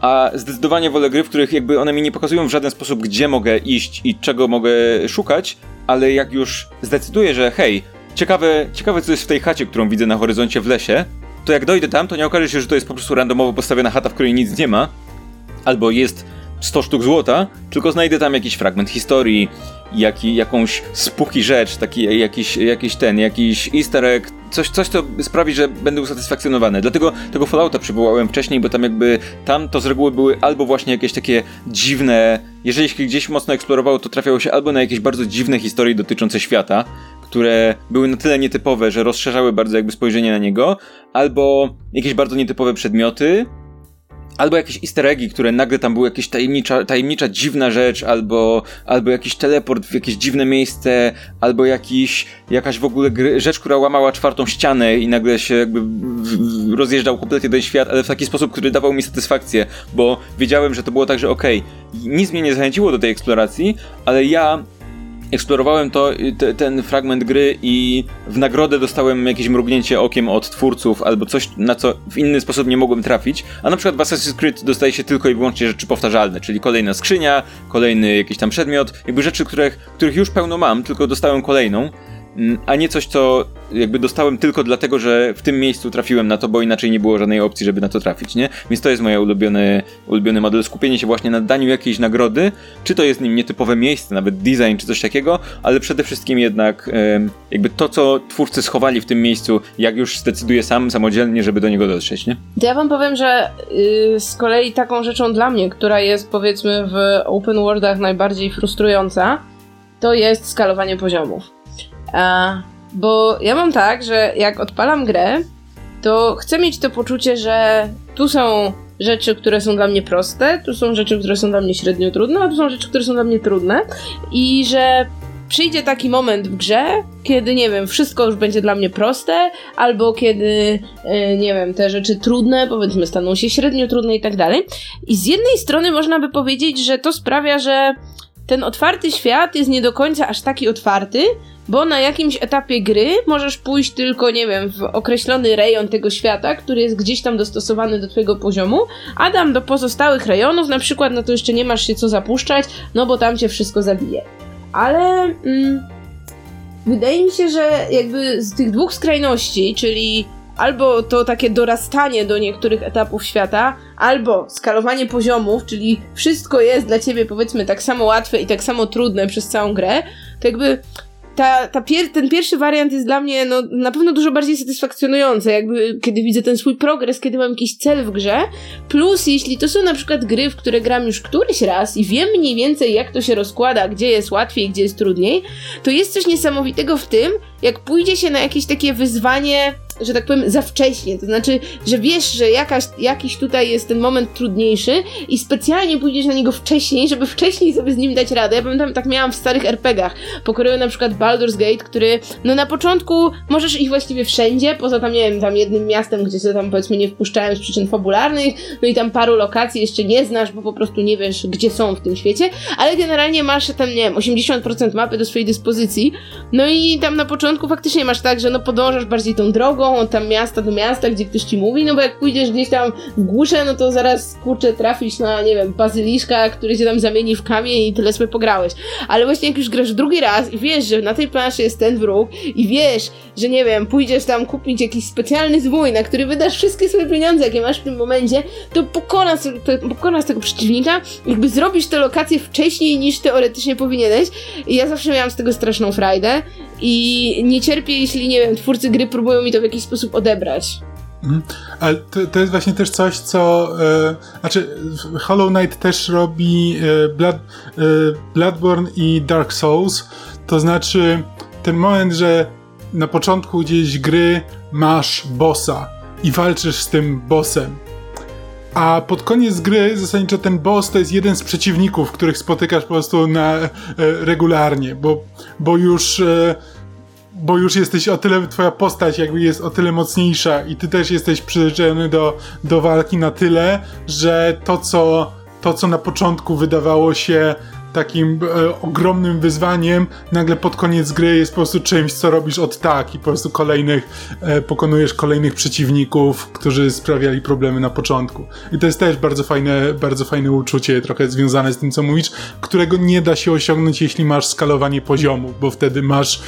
a zdecydowanie wolę gry, w których jakby one mi nie pokazują w żaden sposób, gdzie mogę iść i czego mogę szukać, ale jak już zdecyduję, że hej, Ciekawe, ciekawe, co jest w tej chacie, którą widzę na horyzoncie w lesie. To jak dojdę tam, to nie okaże się, że to jest po prostu randomowo postawiona chata, w której nic nie ma. Albo jest 100 sztuk złota, tylko znajdę tam jakiś fragment historii, jaki, jakąś spuki rzecz, taki jakiś, jakiś ten, jakiś easter egg, coś, coś, co sprawi, że będę usatysfakcjonowany. Dlatego tego Fallouta przywołałem wcześniej, bo tam jakby, tam to z reguły były albo właśnie jakieś takie dziwne, jeżeli się gdzieś mocno eksplorowało, to trafiało się albo na jakieś bardzo dziwne historie dotyczące świata, które były na tyle nietypowe, że rozszerzały bardzo jakby spojrzenie na niego, albo jakieś bardzo nietypowe przedmioty, albo jakieś easter eggi, które nagle tam były jakieś tajemnicza, tajemnicza dziwna rzecz, albo, albo jakiś teleport w jakieś dziwne miejsce, albo jakiś, jakaś w ogóle gry, rzecz, która łamała czwartą ścianę i nagle się jakby rozjeżdżał kompletnie ten świat, ale w taki sposób, który dawał mi satysfakcję, bo wiedziałem, że to było tak, że okej, okay, nic mnie nie zachęciło do tej eksploracji, ale ja eksplorowałem to, te, ten fragment gry i w nagrodę dostałem jakieś mrugnięcie okiem od twórców albo coś, na co w inny sposób nie mogłem trafić. A na przykład w Assassin's Creed dostaje się tylko i wyłącznie rzeczy powtarzalne, czyli kolejna skrzynia, kolejny jakiś tam przedmiot, jakby rzeczy, których, których już pełno mam, tylko dostałem kolejną. A nie coś, co jakby dostałem tylko dlatego, że w tym miejscu trafiłem na to, bo inaczej nie było żadnej opcji, żeby na to trafić, nie? Więc to jest moje ulubiony, ulubiony model, skupienie się właśnie na daniu jakiejś nagrody, czy to jest nim nietypowe miejsce, nawet design, czy coś takiego, ale przede wszystkim jednak jakby to, co twórcy schowali w tym miejscu, jak już zdecyduję sam, samodzielnie, żeby do niego dotrzeć, nie? Ja wam powiem, że yy, z kolei taką rzeczą dla mnie, która jest powiedzmy w open worldach najbardziej frustrująca, to jest skalowanie poziomów bo ja mam tak, że jak odpalam grę, to chcę mieć to poczucie, że tu są rzeczy, które są dla mnie proste, tu są rzeczy, które są dla mnie średnio trudne, a tu są rzeczy, które są dla mnie trudne i że przyjdzie taki moment w grze, kiedy, nie wiem, wszystko już będzie dla mnie proste, albo kiedy, e, nie wiem, te rzeczy trudne, powiedzmy, staną się średnio trudne i tak dalej. I z jednej strony można by powiedzieć, że to sprawia, że ten otwarty świat jest nie do końca aż taki otwarty, bo na jakimś etapie gry możesz pójść tylko, nie wiem, w określony rejon tego świata, który jest gdzieś tam dostosowany do twojego poziomu, a tam do pozostałych rejonów, na przykład, no to jeszcze nie masz się co zapuszczać, no bo tam cię wszystko zabije. Ale mm, wydaje mi się, że jakby z tych dwóch skrajności, czyli albo to takie dorastanie do niektórych etapów świata, albo skalowanie poziomów, czyli wszystko jest dla ciebie powiedzmy tak samo łatwe i tak samo trudne przez całą grę, to jakby ta, ta pier ten pierwszy wariant jest dla mnie no, na pewno dużo bardziej satysfakcjonujący, jakby kiedy widzę ten swój progres, kiedy mam jakiś cel w grze. Plus, jeśli to są na przykład gry, w które gram już któryś raz i wiem mniej więcej, jak to się rozkłada, gdzie jest łatwiej, gdzie jest trudniej, to jest coś niesamowitego w tym, jak pójdzie się na jakieś takie wyzwanie że tak powiem, za wcześnie. To znaczy, że wiesz, że jakaś, jakiś tutaj jest ten moment trudniejszy i specjalnie pójdziesz na niego wcześniej, żeby wcześniej sobie z nim dać radę. Ja pamiętam, tak miałam w starych RPGach. Pokroju na przykład Baldur's Gate, który no na początku możesz iść właściwie wszędzie, poza tam, nie wiem, tam jednym miastem, gdzie się tam powiedzmy nie wpuszczałem z przyczyn fabularnych, no i tam paru lokacji jeszcze nie znasz, bo po prostu nie wiesz, gdzie są w tym świecie, ale generalnie masz tam, nie wiem, 80% mapy do swojej dyspozycji, no i tam na początku faktycznie masz tak, że no podążasz bardziej tą drogą, od tam miasta do miasta, gdzie ktoś ci mówi, no bo jak pójdziesz gdzieś tam w górze, no to zaraz, kurczę, trafisz na, nie wiem, bazyliszka, który cię tam zamieni w kamień i tyle sobie pograłeś. Ale właśnie jak już grasz drugi raz i wiesz, że na tej planszy jest ten wróg i wiesz, że nie wiem, pójdziesz tam kupić jakiś specjalny zwój, na który wydasz wszystkie swoje pieniądze, jakie masz w tym momencie, to pokonasz, to pokonasz tego przeciwnika, jakby zrobisz tę lokację wcześniej niż teoretycznie powinieneś. I ja zawsze miałam z tego straszną frajdę i nie cierpię, jeśli, nie wiem, twórcy gry próbują mi to w jakiś sposób odebrać. Mhm. Ale to, to, jest właśnie też coś, co. E, znaczy, Hollow Knight też robi e, Blood, e, Bloodborne i Dark Souls. To znaczy, ten moment, że na początku gdzieś gry masz bossa i walczysz z tym bossem. A pod koniec gry zasadniczo ten boss to jest jeden z przeciwników, których spotykasz po prostu na, regularnie, bo, bo już. Bo już jesteś o tyle, twoja postać jakby jest o tyle mocniejsza i ty też jesteś przyzwyczajony do, do walki na tyle, że to co, to, co na początku wydawało się takim e, ogromnym wyzwaniem, nagle pod koniec gry jest po prostu czymś, co robisz od tak i po prostu kolejnych, e, pokonujesz kolejnych przeciwników, którzy sprawiali problemy na początku. I to jest też bardzo fajne, bardzo fajne uczucie, trochę związane z tym, co mówisz, którego nie da się osiągnąć, jeśli masz skalowanie poziomu, bo wtedy masz,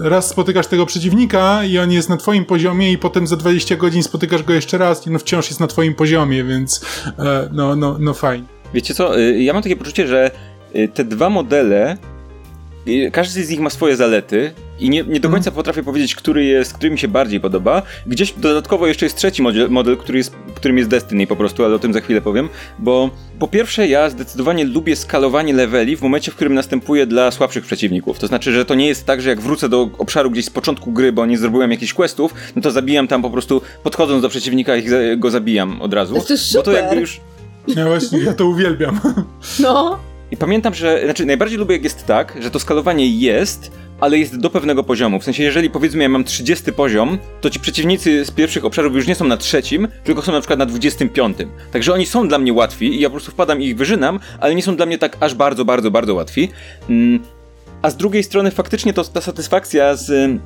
raz spotykasz tego przeciwnika i on jest na twoim poziomie i potem za 20 godzin spotykasz go jeszcze raz i no wciąż jest na twoim poziomie, więc e, no, no, no fajnie. Wiecie co, y, ja mam takie poczucie, że te dwa modele, y, każdy z nich ma swoje zalety i nie, nie do końca mm. potrafię powiedzieć, który jest, który mi się bardziej podoba. Gdzieś dodatkowo jeszcze jest trzeci model, model który jest, którym jest Destiny po prostu, ale o tym za chwilę powiem, bo po pierwsze ja zdecydowanie lubię skalowanie leveli w momencie, w którym następuje dla słabszych przeciwników. To znaczy, że to nie jest tak, że jak wrócę do obszaru gdzieś z początku gry, bo nie zrobiłem jakichś questów, no to zabijam tam po prostu, podchodząc do przeciwnika i go zabijam od razu. To jest super. Bo to jakby już... Ja właśnie, ja to uwielbiam. No. I pamiętam, że, znaczy najbardziej lubię jak jest tak, że to skalowanie jest, ale jest do pewnego poziomu. W sensie, jeżeli powiedzmy ja mam 30 poziom, to ci przeciwnicy z pierwszych obszarów już nie są na trzecim, tylko są na przykład na 25. Także oni są dla mnie łatwi i ja po prostu wpadam i ich wyżynam, ale nie są dla mnie tak aż bardzo, bardzo, bardzo łatwi. Mm. A z drugiej strony faktycznie to ta satysfakcja z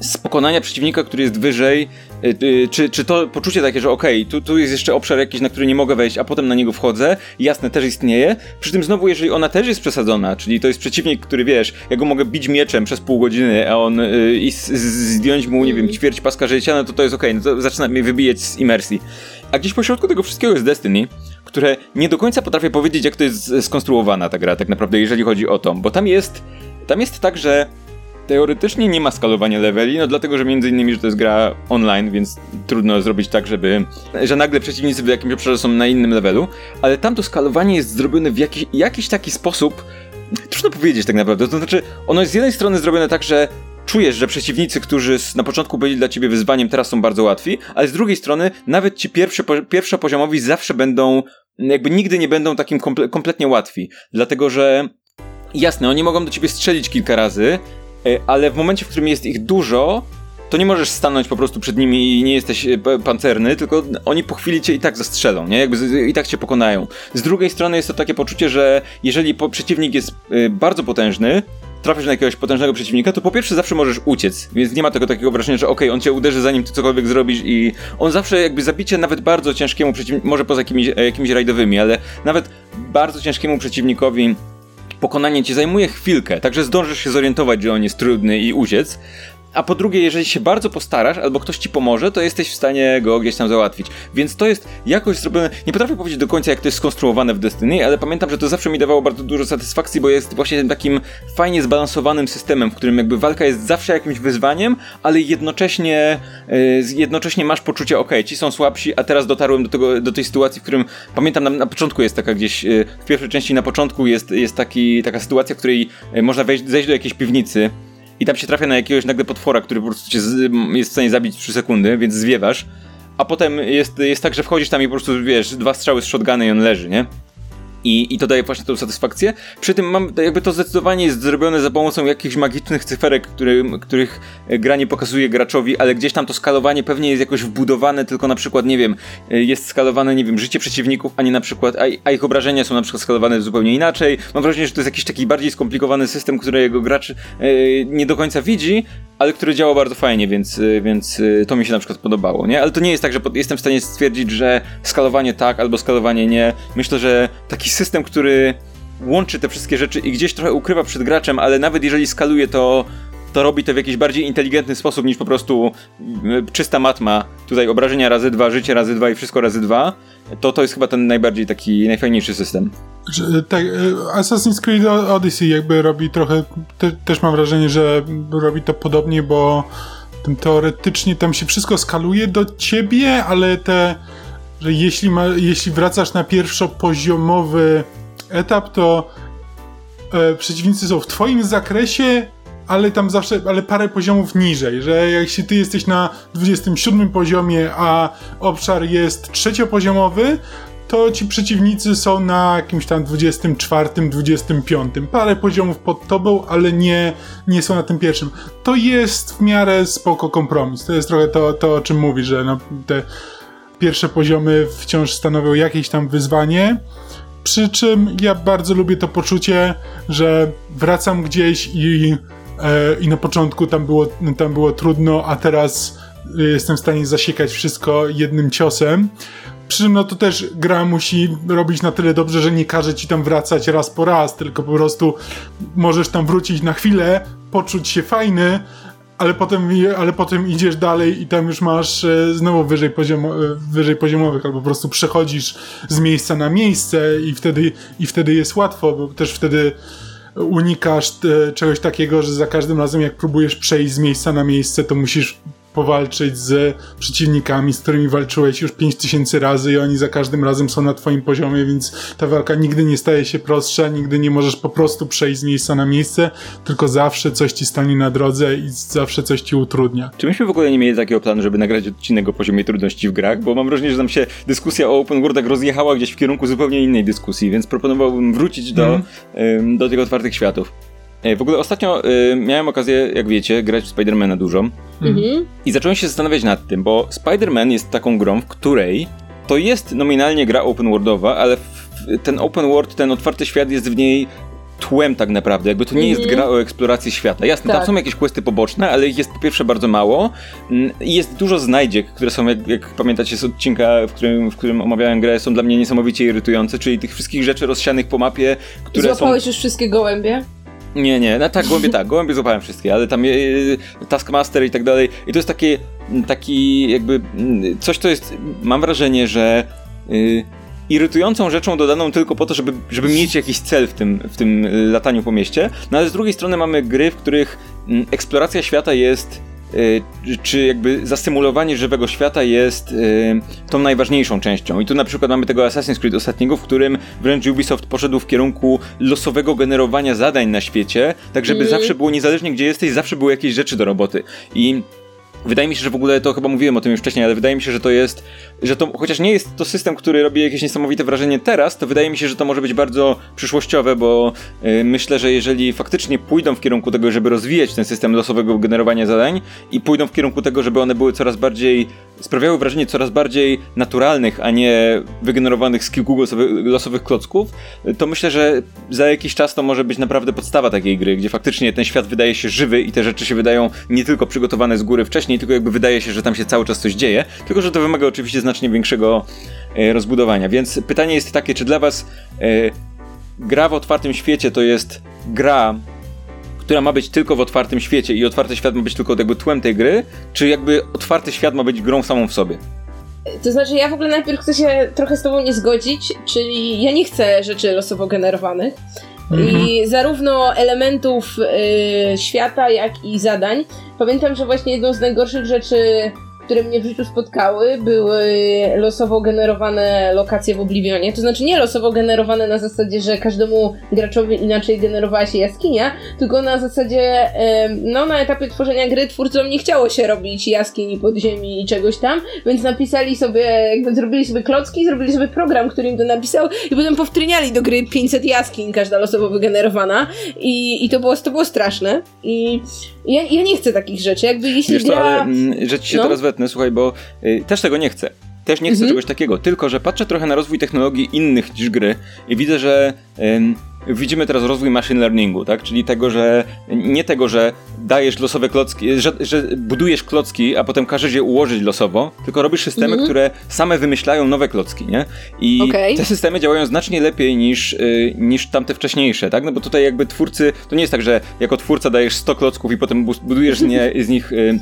z pokonania przeciwnika, który jest wyżej, y, y, czy, czy to poczucie takie, że okej, okay, tu, tu jest jeszcze obszar jakiś, na który nie mogę wejść, a potem na niego wchodzę, jasne, też istnieje. Przy tym znowu, jeżeli ona też jest przesadzona, czyli to jest przeciwnik, który wiesz, ja go mogę bić mieczem przez pół godziny, a on y, i zdjąć mu, nie wiem, ćwierć paska życia, no to to jest okej, okay, no to zaczyna mnie wybijać z imersji. A gdzieś pośrodku tego wszystkiego jest Destiny, które nie do końca potrafię powiedzieć, jak to jest skonstruowana ta gra, tak naprawdę, jeżeli chodzi o to, bo tam jest, tam jest tak, że Teoretycznie nie ma skalowania leveli, no dlatego, że między innymi, że to jest gra online, więc trudno zrobić tak, żeby, że nagle przeciwnicy w jakimś obszarze są na innym levelu, ale tam to skalowanie jest zrobione w jakiś, jakiś taki sposób, trudno powiedzieć tak naprawdę, to znaczy ono jest z jednej strony zrobione tak, że czujesz, że przeciwnicy, którzy na początku byli dla ciebie wyzwaniem, teraz są bardzo łatwi, ale z drugiej strony nawet ci pierwszy, pierwszopoziomowi zawsze będą, jakby nigdy nie będą takim komple kompletnie łatwi, dlatego że jasne, oni mogą do ciebie strzelić kilka razy, ale w momencie, w którym jest ich dużo, to nie możesz stanąć po prostu przed nimi i nie jesteś e, pancerny, tylko oni po chwili cię i tak zastrzelą, nie? Jakby i tak cię pokonają. Z drugiej strony jest to takie poczucie, że jeżeli przeciwnik jest e, bardzo potężny, trafisz na jakiegoś potężnego przeciwnika, to po pierwsze zawsze możesz uciec, więc nie ma tego takiego wrażenia, że okej, okay, on cię uderzy zanim ty cokolwiek zrobisz i on zawsze jakby zabicie nawet bardzo ciężkiemu przeciwnikowi, może poza jakimiś, jakimiś rajdowymi, ale nawet bardzo ciężkiemu przeciwnikowi pokonanie ci zajmuje chwilkę, także zdążysz się zorientować, że on jest trudny i uciec, a po drugie, jeżeli się bardzo postarasz, albo ktoś ci pomoże, to jesteś w stanie go gdzieś tam załatwić. Więc to jest jakoś zrobione. Nie potrafię powiedzieć do końca, jak to jest skonstruowane w Destiny, ale pamiętam, że to zawsze mi dawało bardzo dużo satysfakcji, bo jest właśnie takim fajnie zbalansowanym systemem, w którym jakby walka jest zawsze jakimś wyzwaniem, ale jednocześnie, yy, jednocześnie masz poczucie, ok, ci są słabsi, a teraz dotarłem do, tego, do tej sytuacji, w którym pamiętam na, na początku jest taka gdzieś, yy, w pierwszej części na początku jest, jest taki, taka sytuacja, w której yy, można wejść, zejść do jakiejś piwnicy i tam się trafia na jakiegoś nagle potwora, który po prostu cię z, jest w stanie zabić w 3 sekundy, więc zwiewasz, a potem jest, jest tak, że wchodzisz tam i po prostu, wiesz, dwa strzały z shotguny i on leży, nie? I, I to daje właśnie tą satysfakcję. Przy tym mam, jakby to zdecydowanie jest zrobione za pomocą jakichś magicznych cyferek, który, których gra nie pokazuje graczowi, ale gdzieś tam to skalowanie pewnie jest jakoś wbudowane, tylko na przykład, nie wiem, jest skalowane, nie wiem, życie przeciwników, a nie na przykład, a, a ich obrażenia są na przykład skalowane zupełnie inaczej. Mam wrażenie, że to jest jakiś taki bardziej skomplikowany system, którego gracz e, nie do końca widzi, ale który działa bardzo fajnie, więc, więc to mi się na przykład podobało, nie? Ale to nie jest tak, że jestem w stanie stwierdzić, że skalowanie tak albo skalowanie nie. Myślę, że taki system, który łączy te wszystkie rzeczy i gdzieś trochę ukrywa przed graczem, ale nawet jeżeli skaluje to to robi to w jakiś bardziej inteligentny sposób niż po prostu czysta matma, tutaj obrażenia razy dwa, życie razy dwa i wszystko razy dwa, to to jest chyba ten najbardziej taki, najfajniejszy system. Tak, Assassin's Creed Odyssey jakby robi trochę, te, też mam wrażenie, że robi to podobnie, bo teoretycznie tam się wszystko skaluje do ciebie, ale te, że jeśli, ma, jeśli wracasz na pierwszopoziomowy etap, to e, przeciwnicy są w twoim zakresie, ale tam zawsze, ale parę poziomów niżej, że jeśli ty jesteś na 27 poziomie, a obszar jest trzeciopoziomowy, to ci przeciwnicy są na jakimś tam 24, 25. Parę poziomów pod tobą, ale nie, nie są na tym pierwszym. To jest w miarę spoko kompromis. To jest trochę to, to o czym mówi, że no, te pierwsze poziomy wciąż stanowią jakieś tam wyzwanie. Przy czym ja bardzo lubię to poczucie, że wracam gdzieś i E, i na początku tam było, tam było trudno, a teraz jestem w stanie zasiekać wszystko jednym ciosem. Przy czym no to też gra musi robić na tyle dobrze, że nie każe ci tam wracać raz po raz, tylko po prostu możesz tam wrócić na chwilę, poczuć się fajny, ale potem, ale potem idziesz dalej i tam już masz e, znowu wyżej, poziomo, e, wyżej poziomowych, albo po prostu przechodzisz z miejsca na miejsce i wtedy, i wtedy jest łatwo, bo też wtedy unikasz te, czegoś takiego, że za każdym razem jak próbujesz przejść z miejsca na miejsce, to musisz powalczyć z przeciwnikami, z którymi walczyłeś już 5000 razy i oni za każdym razem są na twoim poziomie, więc ta walka nigdy nie staje się prostsza, nigdy nie możesz po prostu przejść z miejsca na miejsce, tylko zawsze coś ci stanie na drodze i zawsze coś ci utrudnia. Czy myśmy w ogóle nie mieli takiego planu, żeby nagrać odcinek o poziomie trudności w grach? Bo mam wrażenie, że nam się dyskusja o open worldach rozjechała gdzieś w kierunku zupełnie innej dyskusji, więc proponowałbym wrócić do, mm. do tych otwartych światów. W ogóle ostatnio y, miałem okazję, jak wiecie, grać w Spidermana dużo. Mhm. I zacząłem się zastanawiać nad tym, bo Spider-Man jest taką grą, w której to jest nominalnie gra open worldowa, ale ten open world, ten otwarty świat jest w niej tłem tak naprawdę, jakby to nie jest mhm. gra o eksploracji świata. Jasne, tak. tam są jakieś questy poboczne, ale ich jest po pierwsze bardzo mało mm, i jest dużo znajdziek, które są, jak, jak, pamiętacie z odcinka, w którym, w którym omawiałem grę, są dla mnie niesamowicie irytujące, czyli tych wszystkich rzeczy rozsianych po mapie, które Złapałeś są... już wszystkie gołębie? Nie, nie, no tak, gołębie tak, gołębie złapałem wszystkie, ale tam y, Taskmaster i tak dalej. I to jest takie, taki jakby coś, co jest, mam wrażenie, że y, irytującą rzeczą dodaną tylko po to, żeby, żeby mieć jakiś cel w tym, w tym lataniu po mieście. No ale z drugiej strony mamy gry, w których eksploracja świata jest Y, czy jakby zasymulowanie żywego świata jest y, tą najważniejszą częścią. I tu na przykład mamy tego Assassin's Creed ostatniego, w którym wręcz Ubisoft poszedł w kierunku losowego generowania zadań na świecie, tak żeby mm. zawsze było niezależnie gdzie jesteś, zawsze były jakieś rzeczy do roboty. I Wydaje mi się, że w ogóle to chyba mówiłem o tym już wcześniej, ale wydaje mi się, że to jest, że to chociaż nie jest to system, który robi jakieś niesamowite wrażenie teraz, to wydaje mi się, że to może być bardzo przyszłościowe, bo yy, myślę, że jeżeli faktycznie pójdą w kierunku tego, żeby rozwijać ten system losowego generowania zadań i pójdą w kierunku tego, żeby one były coraz bardziej, sprawiały wrażenie coraz bardziej naturalnych, a nie wygenerowanych z kilku losowych, losowych klocków, to myślę, że za jakiś czas to może być naprawdę podstawa takiej gry, gdzie faktycznie ten świat wydaje się żywy i te rzeczy się wydają nie tylko przygotowane z góry wcześniej, tylko jakby wydaje się, że tam się cały czas coś dzieje, tylko że to wymaga oczywiście znacznie większego e, rozbudowania. Więc pytanie jest takie, czy dla was e, gra w otwartym świecie to jest gra, która ma być tylko w otwartym świecie i otwarty świat ma być tylko jakby tłem tej gry, czy jakby otwarty świat ma być grą samą w sobie? To znaczy, ja w ogóle najpierw chcę się trochę z tobą nie zgodzić, czyli ja nie chcę rzeczy losowo generowanych. Mhm. I zarówno elementów y, świata, jak i zadań. Pamiętam, że właśnie jedną z najgorszych rzeczy które mnie w życiu spotkały, były losowo generowane lokacje w Oblivionie. To znaczy nie losowo generowane na zasadzie, że każdemu graczowi inaczej generowała się jaskinia, tylko na zasadzie, no na etapie tworzenia gry twórcom nie chciało się robić jaskini, podziemi i czegoś tam, więc napisali sobie, jakby zrobili sobie klocki, zrobili sobie program, który im to napisał i potem powtryniali do gry 500 jaskiń, każda losowo wygenerowana i, i to, było, to było straszne i ja, ja nie chcę takich rzeczy, jakby jeśli Wiesz co, ale mm, że ci się No. teraz wetnę, słuchaj, bo y, też tego nie chcę. Też nie chcę Mhm. czegoś takiego, tylko że patrzę trochę na rozwój technologii innych niż gry i widzę, że ym, widzimy teraz rozwój machine learningu, tak? Czyli tego, że nie tego, że dajesz losowe klocki, że, że budujesz klocki, a potem każesz je ułożyć losowo, tylko robisz systemy, Mhm. które same wymyślają nowe klocki, nie? I Okej. te systemy działają znacznie lepiej niż, y, niż tamte wcześniejsze, tak? No bo tutaj jakby twórcy, to nie jest tak, że jako twórca dajesz 100 klocków i potem bu- budujesz z, nie, z nich y,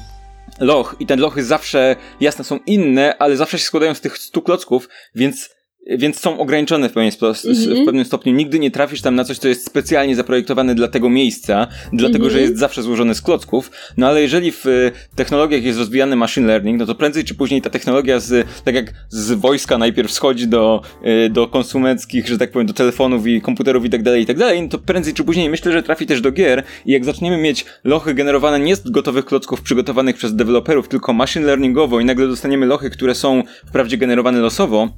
loch i te lochy zawsze, jasne, są inne, ale zawsze się składają z tych 100 klocków, więc więc są ograniczone w pewien, spo, s- Mhm. w pewnym stopniu. Nigdy nie trafisz tam na coś, co jest specjalnie zaprojektowane dla tego miejsca, dlatego Mhm. że jest zawsze złożone z klocków. No ale jeżeli w y, technologiach jest rozwijany machine learning, no to prędzej czy później ta technologia z, tak jak z wojska najpierw schodzi do, y, do konsumenckich, że tak powiem, do telefonów i komputerów i tak dalej, i tak dalej, no to prędzej czy później myślę, że trafi też do gier i jak zaczniemy mieć lochy generowane nie z gotowych klocków przygotowanych przez deweloperów, tylko machine learningowo i nagle dostaniemy lochy, które są wprawdzie generowane losowo,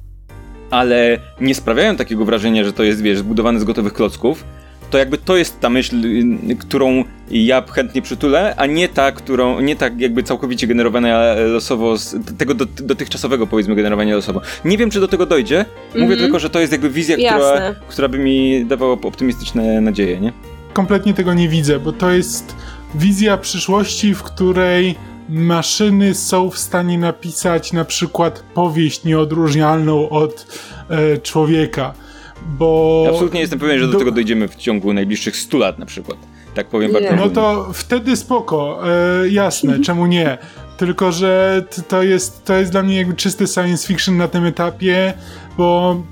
ale nie sprawiają takiego wrażenia, że to jest, wiesz, zbudowane z gotowych klocków, to jakby to jest ta myśl, y, którą ja chętnie przytulę, a nie ta, którą, nie tak jakby całkowicie generowana losowo, z tego do, dotychczasowego powiedzmy generowania losowo. Nie wiem, czy do tego dojdzie, mówię Mhm. tylko, że to jest jakby wizja, która, która by mi dawała optymistyczne nadzieje, nie? kompletnie tego nie widzę, bo to jest wizja przyszłości, w której maszyny są w stanie napisać na przykład powieść nieodróżnialną od e, człowieka. Bo. Absolutnie jestem pewien, że do, do- tego dojdziemy w ciągu najbliższych 100 lat na przykład. Tak powiem bardzo No to wtedy spoko, e, jasne, czemu nie? Tylko, że to jest, to jest dla mnie jakby czysty science fiction na tym etapie, bo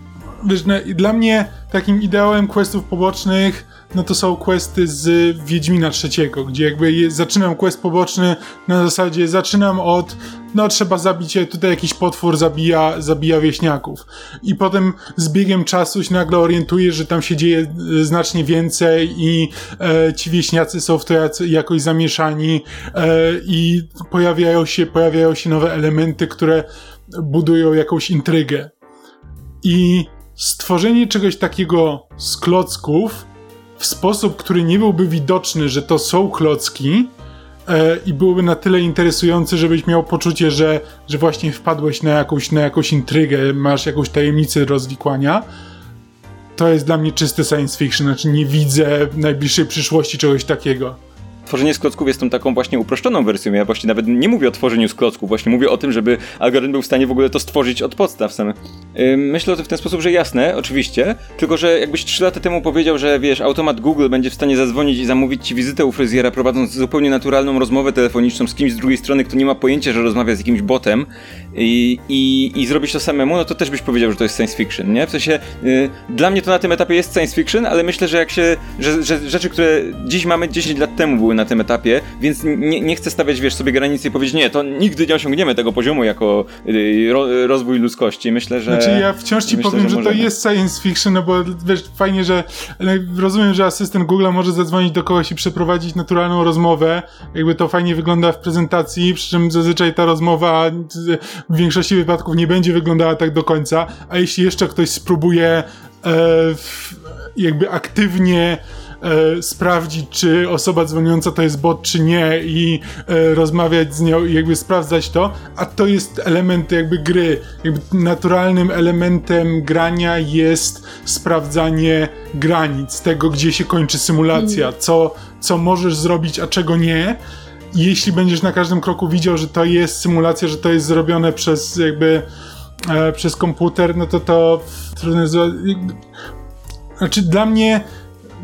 wiesz, dla mnie takim ideałem questów pobocznych no to są questy z Wiedźmina trzeciego, gdzie jakby je, zaczynam quest poboczny na zasadzie zaczynam od no trzeba zabić, e, tutaj jakiś potwór zabija, zabija wieśniaków. I potem z biegiem czasu się nagle orientuję, że tam się dzieje e, znacznie więcej i e, ci wieśniacy są w to jakoś zamieszani e, i pojawiają się, pojawiają się nowe elementy, które budują jakąś intrygę. I stworzenie czegoś takiego z klocków w sposób, który nie byłby widoczny, że to są klocki e, i byłby na tyle interesujący, żebyś miał poczucie, że, że właśnie wpadłeś na jakąś, na jakąś intrygę, masz jakąś tajemnicę rozwikłania, to jest dla mnie czysty science fiction, znaczy nie widzę w najbliższej przyszłości czegoś takiego. Tworzenie z klocków jest tą taką właśnie uproszczoną wersją. Ja właśnie nawet nie mówię o tworzeniu z klocków, właśnie mówię o tym, żeby algorytm był w stanie w ogóle to stworzyć od podstaw same. Ym, Myślę o tym w ten sposób, że jasne, oczywiście, tylko że jakbyś 3 lata temu powiedział, że wiesz, automat Google będzie w stanie zadzwonić i zamówić ci wizytę u fryzjera, prowadząc zupełnie naturalną rozmowę telefoniczną z kimś z drugiej strony, kto nie ma pojęcia, że rozmawia z jakimś botem i, i, i zrobić to samemu, no to też byś powiedział, że to jest science fiction, nie? W sensie, y, dla mnie to na tym etapie jest science fiction, ale myślę, że jak się, że, że rzeczy, które dziś mamy 10 lat temu były na tym etapie, więc nie, nie chcę stawiać, wiesz, sobie granicy i powiedzieć, nie, to nigdy nie osiągniemy tego poziomu jako y, ro, rozwój ludzkości. Myślę, że... Znaczy ja wciąż ci myślę, powiem, że, to możemy. jest science fiction, no bo wiesz, fajnie, że rozumiem, że asystent Google może zadzwonić do kogoś i przeprowadzić naturalną rozmowę. Jakby to fajnie wygląda w prezentacji, przy czym zazwyczaj ta rozmowa w większości wypadków nie będzie wyglądała tak do końca, a jeśli jeszcze ktoś spróbuje e, jakby aktywnie e, sprawdzić, czy osoba dzwoniąca to jest bot, czy nie i e, rozmawiać z nią i jakby sprawdzać to, a to jest element jakby gry. Jakby naturalnym elementem grania jest sprawdzanie granic, tego gdzie się kończy symulacja, co, co możesz zrobić, a czego nie. Jeśli będziesz na każdym kroku widział, że to jest symulacja, że to jest zrobione przez jakby e, przez komputer, no to to trudno jest- znaczy dla mnie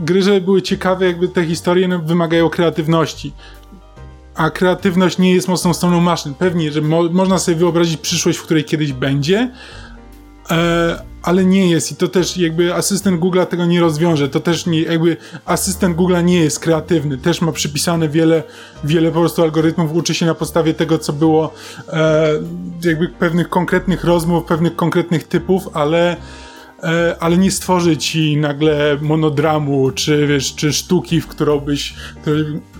gry, żeby były ciekawe, jakby te historie no, wymagają kreatywności. A kreatywność nie jest mocną stroną maszyn. Pewnie, że mo można sobie wyobrazić przyszłość, w której kiedyś będzie, e, ale nie jest i to też jakby asystent Google'a tego nie rozwiąże, to też nie, jakby asystent Google'a nie jest kreatywny, też ma przypisane wiele, wiele po prostu algorytmów, uczy się na podstawie tego, co było e, jakby pewnych konkretnych rozmów, pewnych konkretnych typów, ale ale nie stworzy ci nagle monodramu, czy wiesz, czy sztuki, w którą byś,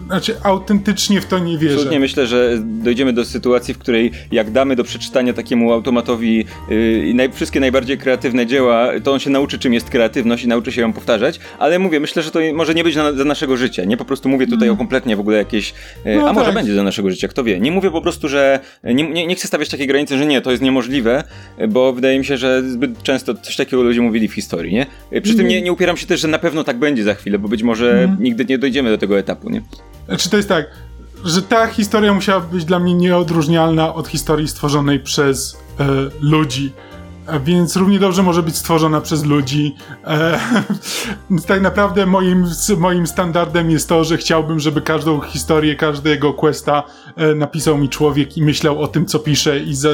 znaczy autentycznie w to nie wierzę. Absolutnie myślę, że dojdziemy do sytuacji, w której jak damy do przeczytania takiemu automatowi yy, naj, wszystkie najbardziej kreatywne dzieła, to on się nauczy czym jest kreatywność i nauczy się ją powtarzać, ale mówię, myślę, że to może nie być na, za naszego życia, nie? Po prostu mówię tutaj mm. o kompletnie w ogóle jakieś, yy, no a tak. może będzie za naszego życia, kto wie. Nie mówię po prostu, że nie, nie, nie chcę stawiać takiej granicy, że nie, to jest niemożliwe, bo wydaje mi się, że zbyt często coś takiego ludzie mówili w historii, nie? Przy tym nie, nie upieram się też, że na pewno tak będzie za chwilę, bo być może mm. nigdy nie dojdziemy do tego etapu, nie? Znaczy to jest tak, że ta historia musiała być dla mnie nieodróżnialna od historii stworzonej przez e, ludzi. E, więc równie dobrze może być stworzona przez ludzi. E, tak naprawdę moim, moim standardem jest to, że chciałbym, żeby każdą historię, każdego questa e, napisał mi człowiek i myślał o tym, co pisze i, za, e,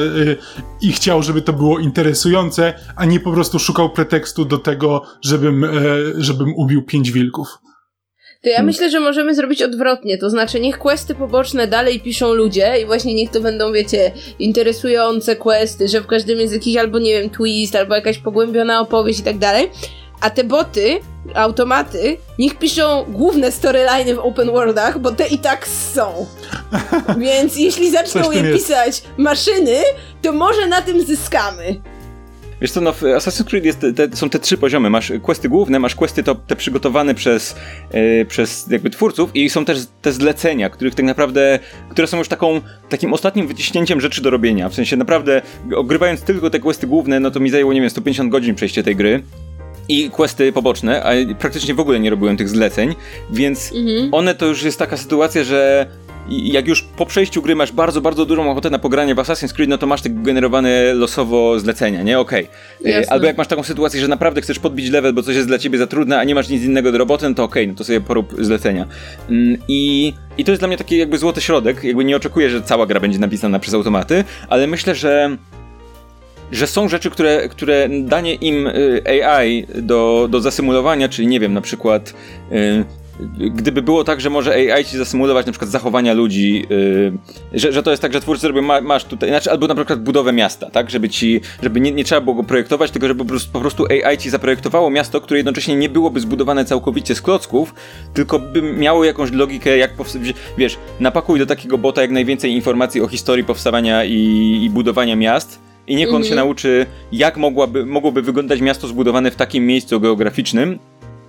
i chciał, żeby to było interesujące, a nie po prostu szukał pretekstu do tego, żebym, e, żebym ubił pięć wilków. To ja hmm. myślę, że możemy zrobić odwrotnie, to znaczy niech questy poboczne dalej piszą ludzie i właśnie niech to będą, wiecie, interesujące questy, że w każdym jest jakiś albo, nie wiem, twist, albo jakaś pogłębiona opowieść i tak dalej, a te boty, automaty, niech piszą główne storyline w open worldach, bo te i tak są. Więc jeśli zaczną je pisać maszyny, to może na tym zyskamy. Wiesz co, no w Assassin's Creed jest te, są te trzy poziomy. Masz questy główne, masz questy to, te przygotowane przez, yy, przez jakby twórców i są też te zlecenia, których tak naprawdę, które są już taką, takim ostatnim wyciśnięciem rzeczy do robienia. W sensie naprawdę, ogrywając tylko te questy główne, no to mi zajęło, nie wiem, 150 godzin przejście tej gry i questy poboczne, a praktycznie w ogóle nie robiłem tych zleceń, więc mhm. one to już jest taka sytuacja, że i jak już po przejściu gry masz bardzo, bardzo dużą ochotę na pogranie w Assassin's Creed, no to masz te generowane losowo zlecenia, nie? Okej. Okay. Albo jak masz taką sytuację, że naprawdę chcesz podbić level, bo coś jest dla ciebie za trudne, a nie masz nic innego do roboty, no to okej, okay, no to sobie porób zlecenia. Mm, I, I to jest dla mnie taki jakby złoty środek, jakby nie oczekuję, że cała gra będzie napisana przez automaty, ale myślę, że że są rzeczy, które, które danie im y, AI do, do zasymulowania, czyli nie wiem, na przykład y, gdyby było tak, że może AI ci zasymulować na przykład zachowania ludzi, yy, że, że to jest tak, że twórcy robią, ma, masz tutaj, znaczy albo na przykład budowę miasta, tak, żeby ci, żeby nie, nie trzeba było go projektować, tylko żeby po prostu, po prostu AI ci zaprojektowało miasto, które jednocześnie nie byłoby zbudowane całkowicie z klocków, tylko by miało jakąś logikę, jak powstawać, wiesz, napakuj do takiego bota jak najwięcej informacji o historii powstawania i, i budowania miast, i niech on się mhm. nauczy, jak mogłaby, mogłoby wyglądać miasto zbudowane w takim miejscu geograficznym,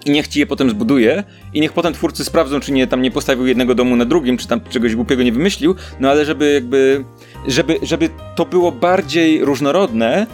i niech ci je potem zbuduje i niech potem twórcy sprawdzą, czy nie tam nie postawił jednego domu na drugim, czy tam czegoś głupiego nie wymyślił, no ale żeby jakby, żeby, żeby to było bardziej różnorodne,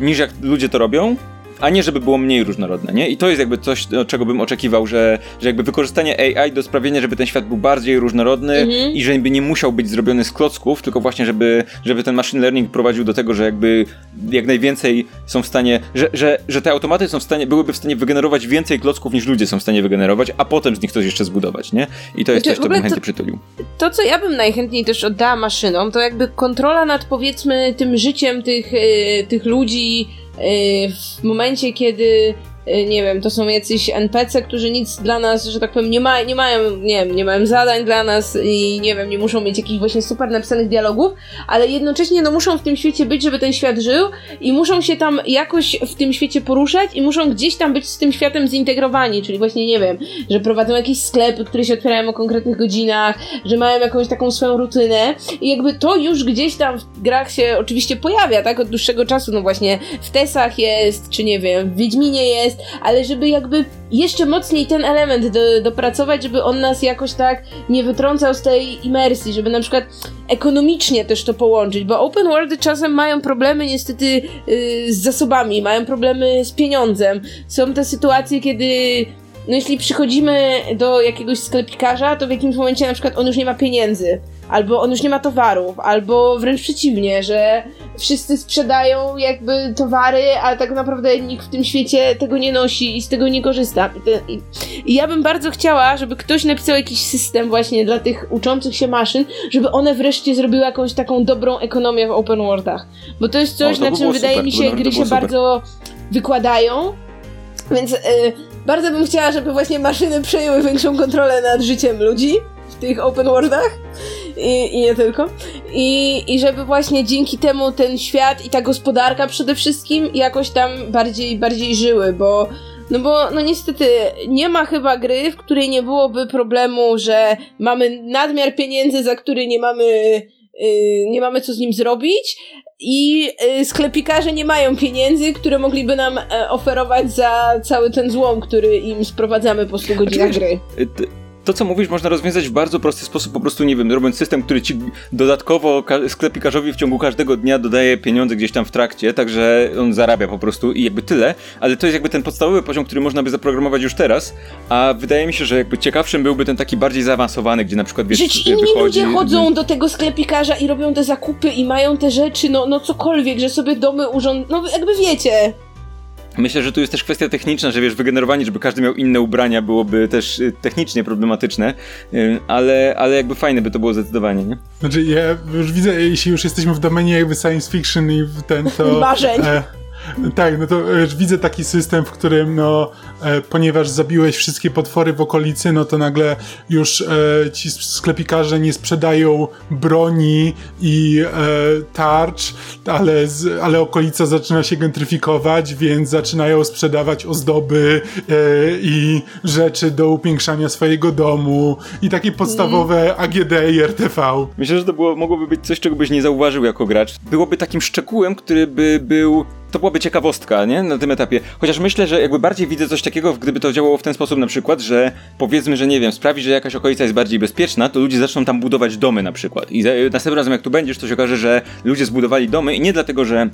niż jak ludzie to robią, a nie żeby było mniej różnorodne, nie? I to jest jakby coś, czego bym oczekiwał, że, że jakby wykorzystanie AI do sprawienia, żeby ten świat był bardziej różnorodny mhm. i żeby nie musiał być zrobiony z klocków, tylko właśnie, żeby, żeby ten machine learning prowadził do tego, że jakby jak najwięcej są w stanie, że, że, że te automaty są w stanie, byłyby w stanie wygenerować więcej klocków niż ludzie są w stanie wygenerować, a potem z nich coś jeszcze zbudować, nie? I to jest znaczy, coś, co bym chętnie to, przytulił. To, co ja bym najchętniej też oddała maszynom, to jakby kontrola nad powiedzmy tym życiem tych, yy, tych ludzi, w momencie, kiedy Y, nie wiem, to są jacyś NPC, którzy nic dla nas, że tak powiem, nie, ma, nie mają, nie wiem, nie mają zadań dla nas i nie wiem, nie muszą mieć jakichś właśnie super napisanych dialogów, ale jednocześnie no muszą w tym świecie być, żeby ten świat żył i muszą się tam jakoś w tym świecie poruszać i muszą gdzieś tam być z tym światem zintegrowani, czyli właśnie, nie wiem, że prowadzą jakieś sklepy, które się otwierają o konkretnych godzinach, że mają jakąś taką swoją rutynę i jakby to już gdzieś tam w grach się oczywiście pojawia, tak, od dłuższego czasu, no właśnie w Tesach jest, czy nie wiem, w Wiedźminie jest, ale żeby jakby jeszcze mocniej ten element do, dopracować, żeby on nas jakoś tak nie wytrącał z tej imersji, żeby na przykład ekonomicznie też to połączyć, bo open worldy czasem mają problemy niestety yy, z zasobami, mają problemy z pieniądzem. Są te sytuacje, kiedy no jeśli przychodzimy do jakiegoś sklepikarza, to w jakimś momencie na przykład on już nie ma pieniędzy albo on już nie ma towarów, albo wręcz przeciwnie, że wszyscy sprzedają jakby towary, a tak naprawdę nikt w tym świecie tego nie nosi i z tego nie korzysta. I ja bym bardzo chciała, żeby ktoś napisał jakiś system właśnie dla tych uczących się maszyn, żeby one wreszcie zrobiły jakąś taką dobrą ekonomię w open worldach. Bo to jest coś, o, to na czym wydaje super. mi się gry się super. bardzo wykładają. Więc y, bardzo bym chciała, żeby właśnie maszyny przejęły większą kontrolę nad życiem ludzi w tych open worldach i, i nie tylko. I, I żeby właśnie dzięki temu ten świat i ta gospodarka przede wszystkim jakoś tam bardziej, bardziej żyły, bo no bo, no niestety, nie ma chyba gry, w której nie byłoby problemu, że mamy nadmiar pieniędzy, za który nie mamy, nie mamy co z nim zrobić, i yy, sklepikarze nie mają pieniędzy, które mogliby nam yy, oferować za cały ten złom, który im sprowadzamy po 100 godzinach gry. To, co mówisz, można rozwiązać w bardzo prosty sposób, po prostu, nie wiem, robiąc system, który ci dodatkowo sklepikarzowi w ciągu każdego dnia dodaje pieniądze gdzieś tam w trakcie, także on zarabia po prostu i jakby tyle, ale to jest jakby ten podstawowy poziom, który można by zaprogramować już teraz, a wydaje mi się, że jakby ciekawszym byłby ten taki bardziej zaawansowany, gdzie na przykład, wiesz, inni wychodzi... ludzie chodzą do tego sklepikarza i robią te zakupy i mają te rzeczy, no, no cokolwiek, że sobie domy urząd... no jakby wiecie... Myślę, że tu jest też kwestia techniczna, że wiesz, wygenerowanie, żeby każdy miał inne ubrania byłoby też y, technicznie problematyczne, y, ale, ale jakby fajne by to było zdecydowanie, nie? Znaczy ja już widzę, jeśli już jesteśmy w domenie jakby science fiction i w ten to... Marzeń. E, tak, no to widzę taki system, w którym no, e, ponieważ zabiłeś wszystkie potwory w okolicy, no to nagle już e, ci sklepikarze nie sprzedają broni i e, tarcz, ale, z, ale okolica zaczyna się gentryfikować, więc zaczynają sprzedawać ozdoby e, i rzeczy do upiększania swojego domu i takie podstawowe. AGD i RTV. Myślę, że to było, mogłoby być coś, czego byś nie zauważył jako gracz. Byłoby takim szczegółem, który by był to byłaby ciekawostka, nie? Na tym etapie. Chociaż myślę, że jakby bardziej widzę coś takiego, gdyby to działało w ten sposób na przykład, że powiedzmy, że nie wiem, sprawi, że jakaś okolica jest bardziej bezpieczna, to ludzie zaczną tam budować domy na przykład. I następnym razem jak tu będziesz, to się okaże, że ludzie zbudowali domy i nie dlatego, że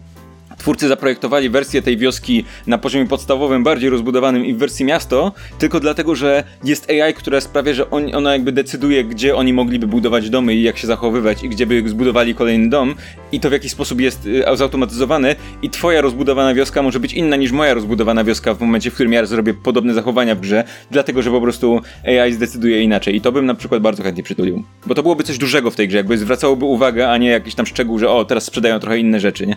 twórcy zaprojektowali wersję tej wioski na poziomie podstawowym, bardziej rozbudowanym i w wersji miasto, tylko dlatego, że jest AI, która sprawia, że on, ona jakby decyduje, gdzie oni mogliby budować domy i jak się zachowywać i gdzie by zbudowali kolejny dom i to w jaki sposób jest y, zautomatyzowane i twoja rozbudowana wioska może być inna niż moja rozbudowana wioska w momencie, w którym ja zrobię podobne zachowania w grze, dlatego, że po prostu AI zdecyduje inaczej i to bym na przykład bardzo chętnie przytulił. Bo to byłoby coś dużego w tej grze, jakby zwracałoby uwagę, a nie jakiś tam szczegół, że o, teraz sprzedają trochę inne rzeczy, nie?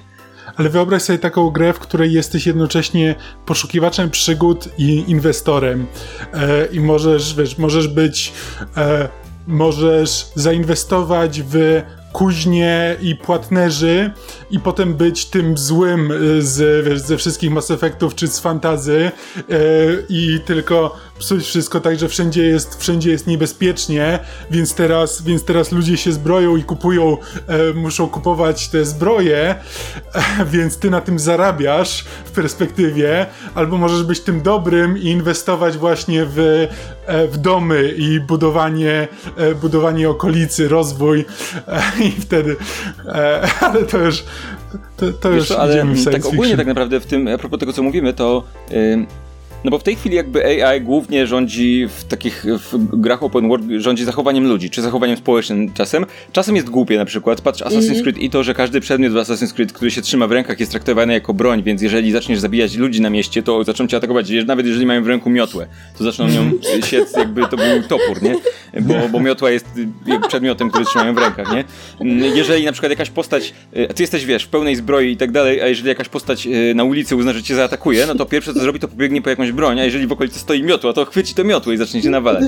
Ale wyobraź sobie taką grę, w której jesteś jednocześnie poszukiwaczem przygód i inwestorem. E, I możesz, wiesz, możesz być. E, możesz zainwestować w kuźnie i płatnerzy i potem być tym złym y, z, wiesz, ze wszystkich Mass Effectów czy z fantazy yy, i tylko psuć wszystko tak, że wszędzie jest, wszędzie jest niebezpiecznie, więc teraz, więc teraz ludzie się zbroją i kupują, e, muszą kupować te zbroje, więc ty na tym zarabiasz w perspektywie, albo możesz być tym dobrym i inwestować właśnie w, e, w domy i budowanie, e, budowanie okolicy, rozwój e, i wtedy, e, ale to już to, to już co, ale tak ogólnie tak naprawdę w tym, a propos tego co mówimy, to no bo w tej chwili jakby AI głównie rządzi w takich w grach open world, rządzi zachowaniem ludzi, czy zachowaniem społecznym czasem. Czasem jest głupie na przykład. Patrz Assassin's -hmm. Creed i to, że każdy przedmiot w Assassin's Creed, który się trzyma w rękach jest traktowany jako broń, więc jeżeli zaczniesz zabijać ludzi na mieście, to zaczną cię atakować. Nawet jeżeli mają w ręku miotłę, to zaczną nią siec jakby to był topór, nie? Bo, bo miotła jest przedmiotem, który trzymają w rękach, nie? Jeżeli na przykład jakaś postać, e, ty jesteś, wiesz, w pełnej zbroi i tak dalej, a jeżeli jakaś postać e, na ulicy uzna, że cię zaatakuje, no to pierwsze co zrobi, to pobiegnie po jakąś broń, a jeżeli w okolicy stoi miotła, to chwyci to miotło i zacznie się nawalać.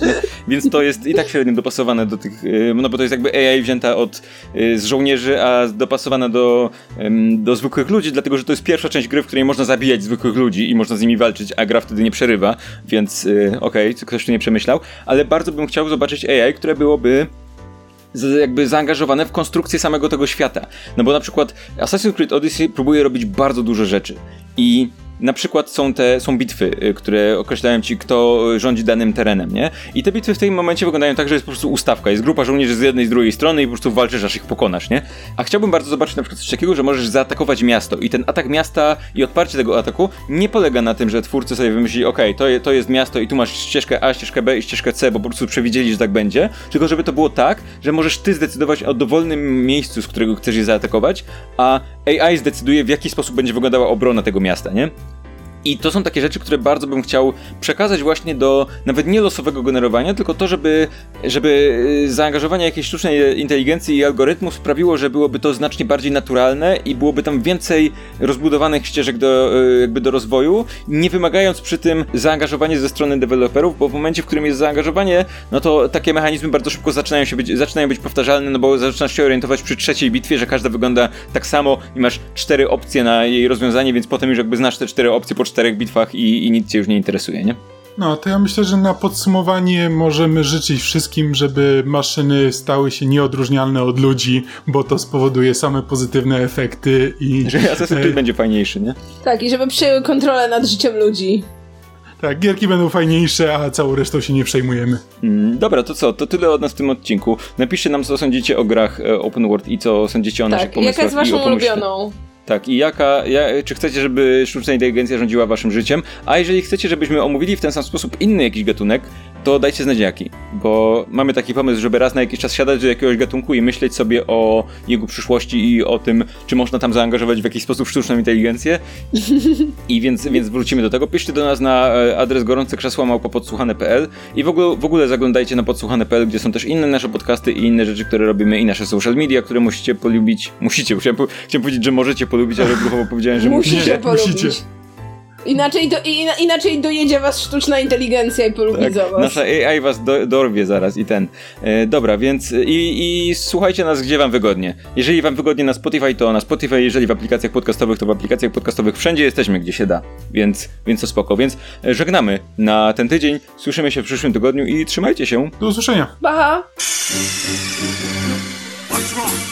Więc to jest i tak średnio dopasowane do tych, y, no bo to jest jakby AI wzięta od y, z żołnierzy, a dopasowana do, do zwykłych ludzi, dlatego że to jest pierwsza część gry, w której można zabijać zwykłych ludzi i można z nimi walczyć, a gra wtedy nie przerywa, więc y, okej, okay, ktoś tu nie przemyślał, ale bardzo bym chciał zobaczyć AI, które byłoby jakby zaangażowane w konstrukcję samego tego świata. No bo na przykład Assassin's Creed Odyssey próbuje robić bardzo dużo rzeczy i na przykład są te są bitwy, y, które określają ci, kto rządzi danym terenem, nie? I te bitwy w tym momencie wyglądają tak, że jest po prostu ustawka. Jest grupa żołnierzy z jednej i z drugiej strony i po prostu walczysz, aż ich pokonasz, nie? A chciałbym bardzo zobaczyć na przykład coś takiego, że możesz zaatakować miasto i ten atak miasta i odparcie tego ataku nie polega na tym, że twórcy sobie wymyślili, ok, to, to jest miasto i tu masz ścieżkę A, ścieżkę B i ścieżkę C, bo po prostu przewidzieli, że tak będzie, tylko żeby to było tak, że możesz ty zdecydować o dowolnym miejscu, z którego chcesz je zaatakować, a AI zdecyduje, w jaki sposób będzie wyglądała obrona tego miasta, nie? I to są takie rzeczy, które bardzo bym chciał przekazać właśnie do nawet nie losowego generowania, tylko to, żeby, żeby y, zaangażowanie jakiejś sztucznej inteligencji i algorytmów sprawiło, że byłoby to znacznie bardziej naturalne i byłoby tam więcej rozbudowanych ścieżek do, y, jakby do rozwoju, nie wymagając przy tym zaangażowania ze strony deweloperów, bo w momencie, w którym jest zaangażowanie, no to takie mechanizmy bardzo szybko zaczynają się być, zaczynają być powtarzalne, no bo zaczynasz się orientować przy trzeciej bitwie, że każda wygląda tak samo i masz cztery opcje na jej rozwiązanie, więc potem już jakby znasz te cztery opcje po czterech bitwach i, i nic cię już nie interesuje, nie? No, to ja myślę, że na podsumowanie możemy życzyć wszystkim, żeby maszyny stały się nieodróżnialne od ludzi, bo to spowoduje same pozytywne efekty i... Że Assassin's Creed będzie fajniejszy, nie? Tak, i żeby przejęły kontrolę nad życiem ludzi. Tak, gierki będą fajniejsze, a całą resztą się nie przejmujemy. Mm, dobra, to co? To tyle od nas w tym odcinku. Napiszcie nam, co sądzicie o grach e, Open World i co sądzicie o naszych Tak, pomysłach jaka jest waszą ulubioną? Tak, i jaka, ja, czy chcecie, żeby sztuczna inteligencja rządziła waszym życiem, a jeżeli chcecie, żebyśmy omówili w ten sam sposób inny jakiś gatunek, to dajcie znać jaki, bo mamy taki pomysł, żeby raz na jakiś czas siadać do jakiegoś gatunku i myśleć sobie o jego przyszłości i o tym, czy można tam zaangażować w jakiś sposób sztuczną inteligencję. I więc, więc wrócimy do tego. Piszcie do nas na e, adres gorące krzesła małpa.podsłuchane.pl i w ogóle, w ogóle zaglądajcie na podsłuchane.pl, gdzie są też inne nasze podcasty i inne rzeczy, które robimy i nasze social media, które musicie polubić. Musicie, chciałem, po- chciałem powiedzieć, że możecie polubić, ale gruchowo powiedziałem, że musicie. Musicie polubić. musicie. Inaczej, do, ina, inaczej dojedzie was sztuczna inteligencja i polubi Tak, za was. nasza AI was do, dorwie zaraz i ten. E, dobra, więc i, i słuchajcie nas gdzie wam wygodnie. Jeżeli wam wygodnie na Spotify, to na Spotify, jeżeli w aplikacjach podcastowych, to w aplikacjach podcastowych wszędzie jesteśmy, gdzie się da. Więc, więc to spoko. Więc e, żegnamy na ten tydzień. Słyszymy się w przyszłym tygodniu i trzymajcie się. Do usłyszenia. Baha! What's wrong?